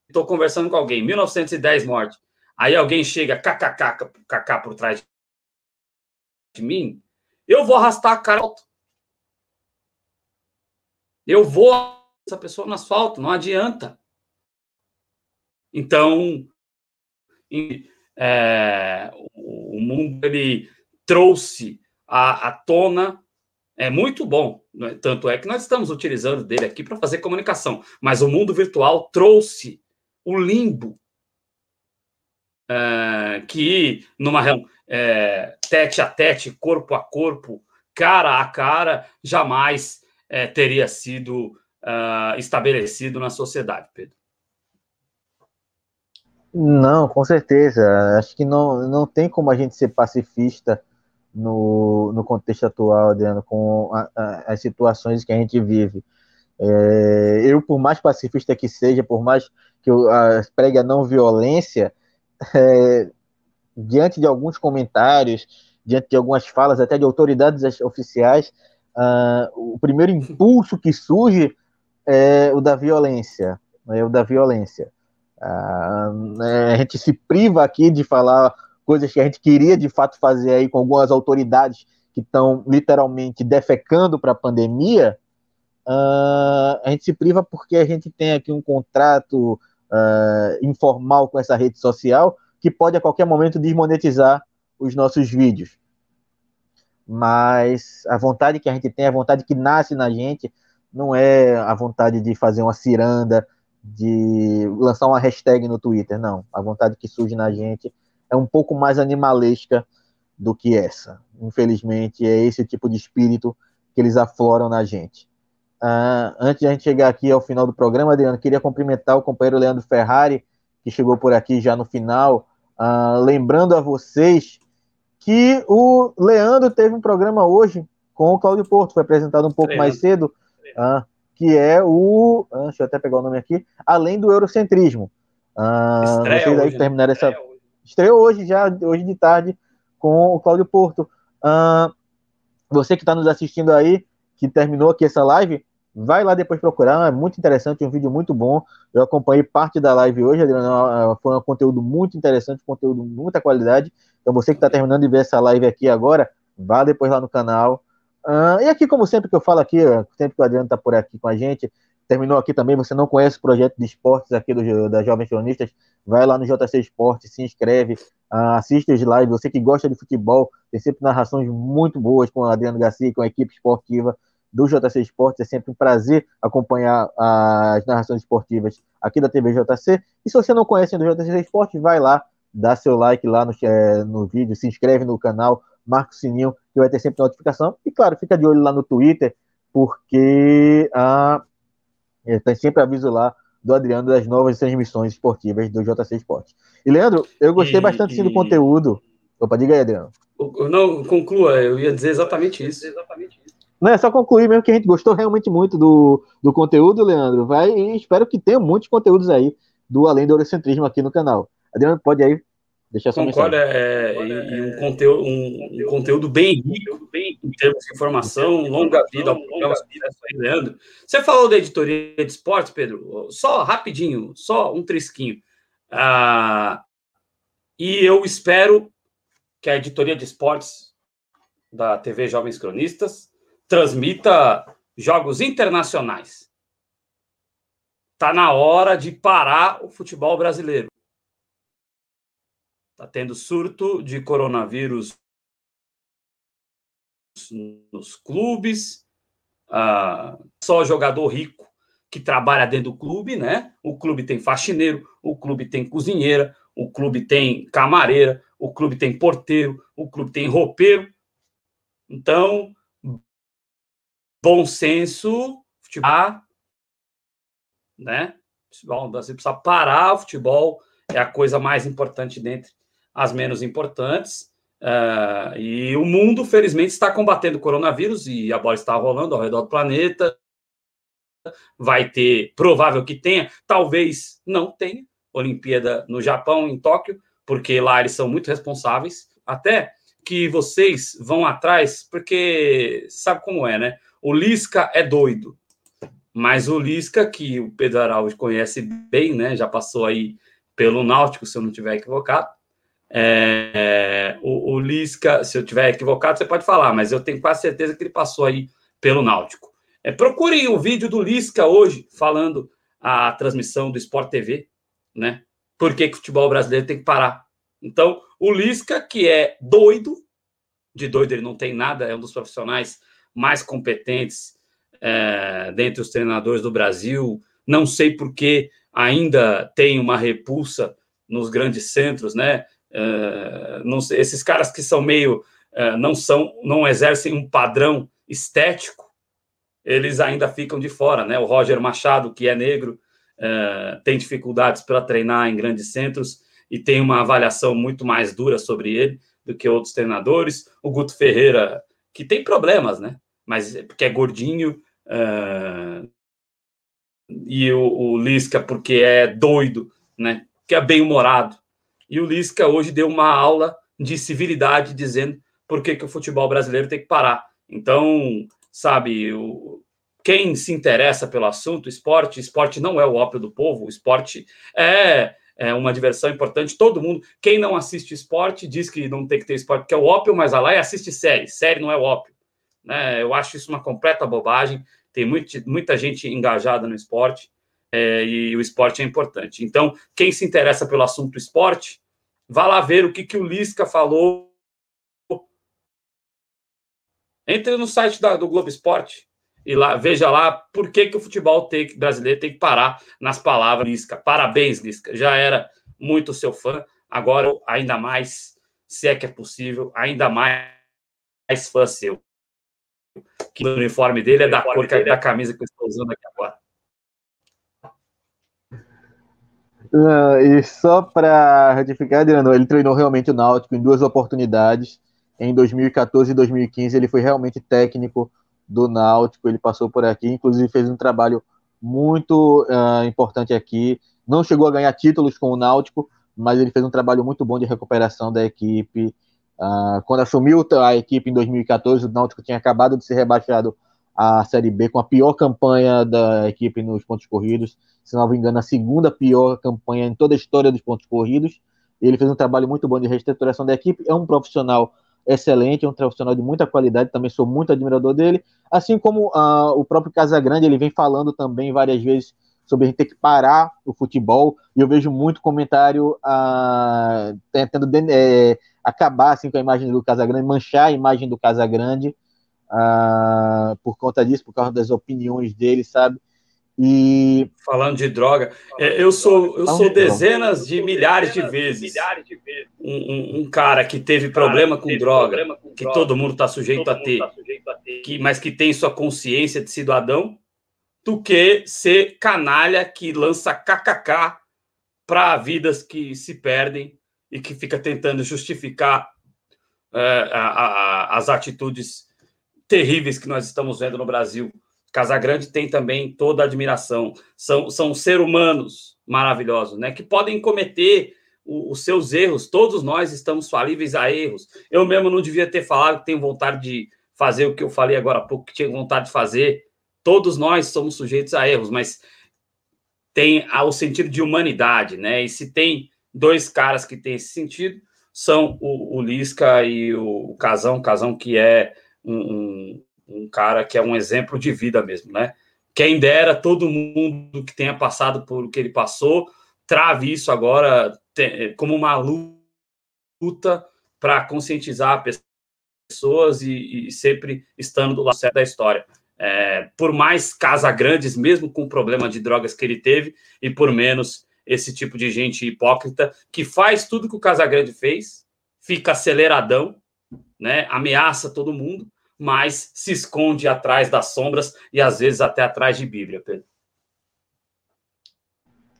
S2: estou conversando com alguém, 1910 morte, aí alguém chega kkk por trás de mim, eu vou arrastar a cara. Eu vou essa pessoa no asfalto, não adianta. Então, é, o mundo ele trouxe à, à tona é muito bom. Né? Tanto é que nós estamos utilizando dele aqui para fazer comunicação. Mas o mundo virtual trouxe o limbo é, que numa é, tete a tete, corpo a corpo, cara a cara, jamais é, teria sido estabelecido na sociedade, Pedro.
S1: Não, com certeza. Acho que não, não tem como a gente ser pacifista no, no contexto atual, Adriano, com a, a, as situações que a gente vive. É, eu, por mais pacifista que seja, por mais que eu a, pregue a não violência, é, diante de alguns comentários, diante de algumas falas, até de autoridades oficiais, uh, o primeiro impulso que surge é o da violência, é o da violência. Uh, a gente se priva aqui de falar coisas que a gente queria de fato fazer aí com algumas autoridades que estão literalmente defecando para a pandemia, uh, a gente se priva porque a gente tem aqui um contrato uh, informal com essa rede social que pode a qualquer momento desmonetizar os nossos vídeos. Mas a vontade que a gente tem, a vontade que nasce na gente, não é a vontade de fazer uma ciranda, de lançar uma hashtag no Twitter, não. A vontade que surge na gente é um pouco mais animalesca do que essa. Infelizmente, é esse tipo de espírito que eles afloram na gente. Uh, antes de a gente chegar aqui ao final do programa, Adriano, queria cumprimentar o companheiro Leandro Ferrari, que chegou por aqui já no final, uh, lembrando a vocês que o Leandro teve um programa hoje com o Cláudio Porto, foi apresentado um pouco mais cedo, uh, que é o. deixa eu até pegar o nome aqui, além do eurocentrismo. vocês aí hoje, terminaram essa estreou hoje, já hoje de tarde, com o Cláudio Porto. Uh, você que está nos assistindo aí, que terminou aqui essa live, vai lá depois procurar, é muito interessante, um vídeo muito bom. Eu acompanhei parte da live hoje, Adriano, foi um conteúdo muito interessante, conteúdo de muita qualidade. Então você que está terminando de ver essa live aqui agora, vá depois lá no canal. Uh, e aqui, como sempre que eu falo aqui, sempre que o Adriano está por aqui com a gente, terminou aqui também, você não conhece o projeto de esportes aqui do, das Jovens Cronistas, vai lá no JC Esporte, se inscreve, uh, assiste as lives, você que gosta de futebol, tem sempre narrações muito boas com o Adriano Garcia, com a equipe esportiva do JC Esportes, é sempre um prazer acompanhar as narrações esportivas aqui da TV JC, e se você não conhece do JC Esportes, vai lá, dá seu like lá no, é, no vídeo, se inscreve no canal, marca o sininho, que vai ter sempre notificação, e claro, fica de olho lá no Twitter, porque a uh, tem sempre aviso lá do Adriano das novas transmissões esportivas do JC Esporte. E, Leandro, eu gostei e, bastante do conteúdo. Opa, diga aí, Adriano.
S2: Não, conclua, eu ia dizer exatamente isso.
S1: Não, é só concluir mesmo que a gente gostou realmente muito do, do conteúdo, Leandro. Vai e espero que tenha muitos conteúdos aí do Além do Eurocentrismo aqui no canal. Adriano, pode aí
S2: Deixa sua Concordo, é, e, e, um, conteúdo, um, um, conteúdo bem rico, bem em termos de informação, longa vida ao programa, Leandro. Você falou da editoria de esportes, Pedro? Só rapidinho, só um trisquinho. Ah, e eu espero que a editoria de esportes da TV Jovens Cronistas transmita jogos internacionais. Está na hora de parar o futebol brasileiro. Está tendo surto de coronavírus nos clubes, ah, só jogador rico que trabalha dentro do clube, né? O clube tem faxineiro, o clube tem cozinheira, o clube tem camareira, o clube tem porteiro, o clube tem roupeiro. Então, bom senso, futebol, né? Futebol, você precisa parar o futebol, é a coisa mais importante dentre as menos importantes. Uh, e o mundo, felizmente, está combatendo o coronavírus e a bola está rolando ao redor do planeta. Vai ter, provável que tenha, talvez não tenha, Olimpíada no Japão, em Tóquio, porque lá eles são muito responsáveis. Até que vocês vão atrás, porque sabe como é, né? O Lisca é doido, mas o Lisca, que o Pedro Araújo conhece bem, né? Já passou aí pelo Náutico, se eu não estiver equivocado. É, o, o Lisca, se eu estiver equivocado, você pode falar, mas eu tenho quase certeza que ele passou aí pelo Náutico. É, procurem o vídeo do Lisca hoje, falando a transmissão do Sport TV, né? Por que, que o futebol brasileiro tem que parar? Então, o Lisca, que é doido, de doido ele não tem nada, é um dos profissionais mais competentes é, dentre os treinadores do Brasil. Não sei por que ainda tem uma repulsa nos grandes centros, né? É, não esses caras que são meio é, não são, não exercem um padrão estético, eles ainda ficam de fora, né? O Roger Machado, que é negro, é, tem dificuldades para treinar em grandes centros e tem uma avaliação muito mais dura sobre ele do que outros treinadores. O Guto Ferreira, que tem problemas, né? Mas porque é gordinho, uh, e o, o, Lisca porque é doido, né? Que é bem humorado. E o Lisca hoje deu uma aula de civilidade dizendo por que, que o futebol brasileiro tem que parar. Então, sabe, o, quem se interessa pelo assunto, esporte, esporte não é o ópio do povo, o esporte é, é uma diversão importante. Todo mundo, quem não assiste esporte, diz que não tem que ter esporte, que é o ópio, mas vai lá e assiste série. Série não é o ópio. Né? Eu acho isso uma completa bobagem. Tem muito, muita gente engajada no esporte é, e o esporte é importante. Então, quem se interessa pelo assunto esporte, vá lá ver o que, que o Lisca falou. Entre no site da, do Globo Esporte, e lá veja lá por que, que o futebol tem, brasileiro tem que parar nas palavras Lisca. Parabéns, Lisca. Já era muito seu fã, agora ainda mais, se é que é possível, ainda mais fã seu. Que o uniforme dele é da cor da é camisa que eu estou usando aqui agora.
S1: Não, e só para ratificar, Adriano, ele treinou realmente o Náutico em duas oportunidades. Em 2014 e 2015, ele foi realmente técnico do Náutico, ele passou por aqui, inclusive fez um trabalho muito uh, importante aqui. Não chegou a ganhar títulos com o Náutico, mas ele fez um trabalho muito bom de recuperação da equipe. Uh, quando assumiu a equipe em 2014, o Náutico tinha acabado de ser rebaixado à Série B com a pior campanha da equipe nos pontos corridos. Se não me engano, a segunda pior campanha em toda a história dos pontos corridos. Ele fez um trabalho muito bom de reestruturação da equipe. É um profissional excelente, é um profissional de muita qualidade, também sou muito admirador dele. Assim como uh, o próprio Casagrande, ele vem falando também várias vezes sobre a gente ter que parar o futebol, e eu vejo muito comentário uh, tentando é, acabar assim, com a imagem do Casagrande, manchar a imagem do Casagrande uh, por conta disso, por causa das opiniões dele, sabe?
S2: E falando de droga, é, eu sou eu sou dezenas de milhares de vezes um, um, um cara que teve problema com droga, que todo mundo está sujeito a ter, que, mas que tem sua consciência de cidadão, do que ser canalha que lança kkk para vidas que se perdem e que fica tentando justificar é, a, a, as atitudes terríveis que nós estamos vendo no Brasil Casagrande tem também toda a admiração. São, são seres humanos maravilhosos, né? Que podem cometer o, os seus erros. Todos nós estamos falíveis a erros. Eu mesmo não devia ter falado que tenho vontade de fazer o que eu falei agora há pouco, que tinha vontade de fazer. Todos nós somos sujeitos a erros, mas tem o sentido de humanidade, né? E se tem dois caras que têm esse sentido, são o, o Lisca e o, Casão, Casão que é um, um um cara que é um exemplo de vida mesmo, né? Quem dera todo mundo que tenha passado por o que ele passou, trave isso agora como uma luta para conscientizar pessoas e, e, sempre estando do lado certo da história. É, por mais casa grandes, mesmo com o problema de drogas que ele teve, e por menos esse tipo de gente hipócrita que faz tudo que o Casagrande fez, fica aceleradão, né, ameaça todo mundo, mas se esconde atrás das sombras e às vezes até atrás de Bíblia, Pedro.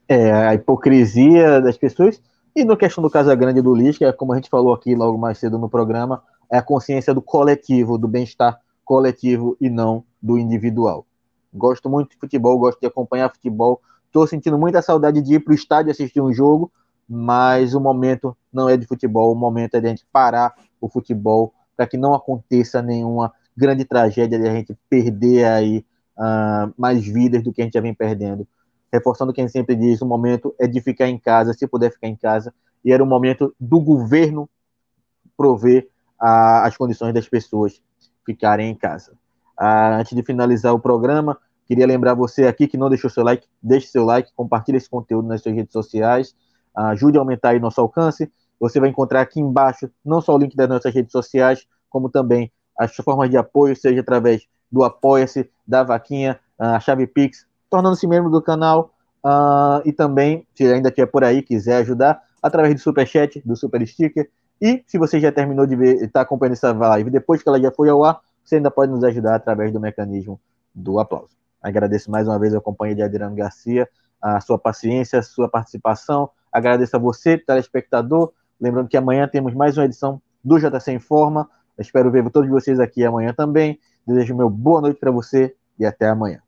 S1: É, a hipocrisia das pessoas. E no questão do Casagrande e do Lisca, é como a gente falou aqui logo mais cedo no programa, é a consciência do coletivo, do bem-estar coletivo e não do individual. Gosto muito de futebol, gosto de acompanhar futebol. Estou sentindo muita saudade de ir para o estádio assistir um jogo, mas o momento não é de futebol, o momento é de a gente parar o futebol para que não aconteça nenhuma grande tragédia de a gente perder aí uh, mais vidas do que a gente já vem perdendo reforçando quem sempre diz, o momento é de ficar em casa, se puder ficar em casa, e era o momento do governo prover a, as condições das pessoas ficarem em casa. Ah, antes de finalizar o programa, queria lembrar você aqui que não deixou seu like, deixe seu like, compartilhe esse conteúdo nas suas redes sociais, ajude a aumentar aí nosso alcance. Você vai encontrar aqui embaixo não só o link das nossas redes sociais, como também as formas de apoio, seja através do Apoia-se, da Vaquinha, a Chave Pix, tornando-se membro do canal uh, e também, se ainda tiver por aí, quiser ajudar, através do Super Chat, do Super Sticker. E se você já terminou de ver, está acompanhando essa live depois que ela já foi ao ar, você ainda pode nos ajudar através do mecanismo do aplauso. Agradeço mais uma vez a companhia de Adriano Garcia, a sua paciência, a sua participação. Agradeço a você, telespectador. Lembrando que amanhã temos mais uma edição do JC em Forma. espero ver todos vocês aqui amanhã também. Desejo meu boa noite para você e até amanhã.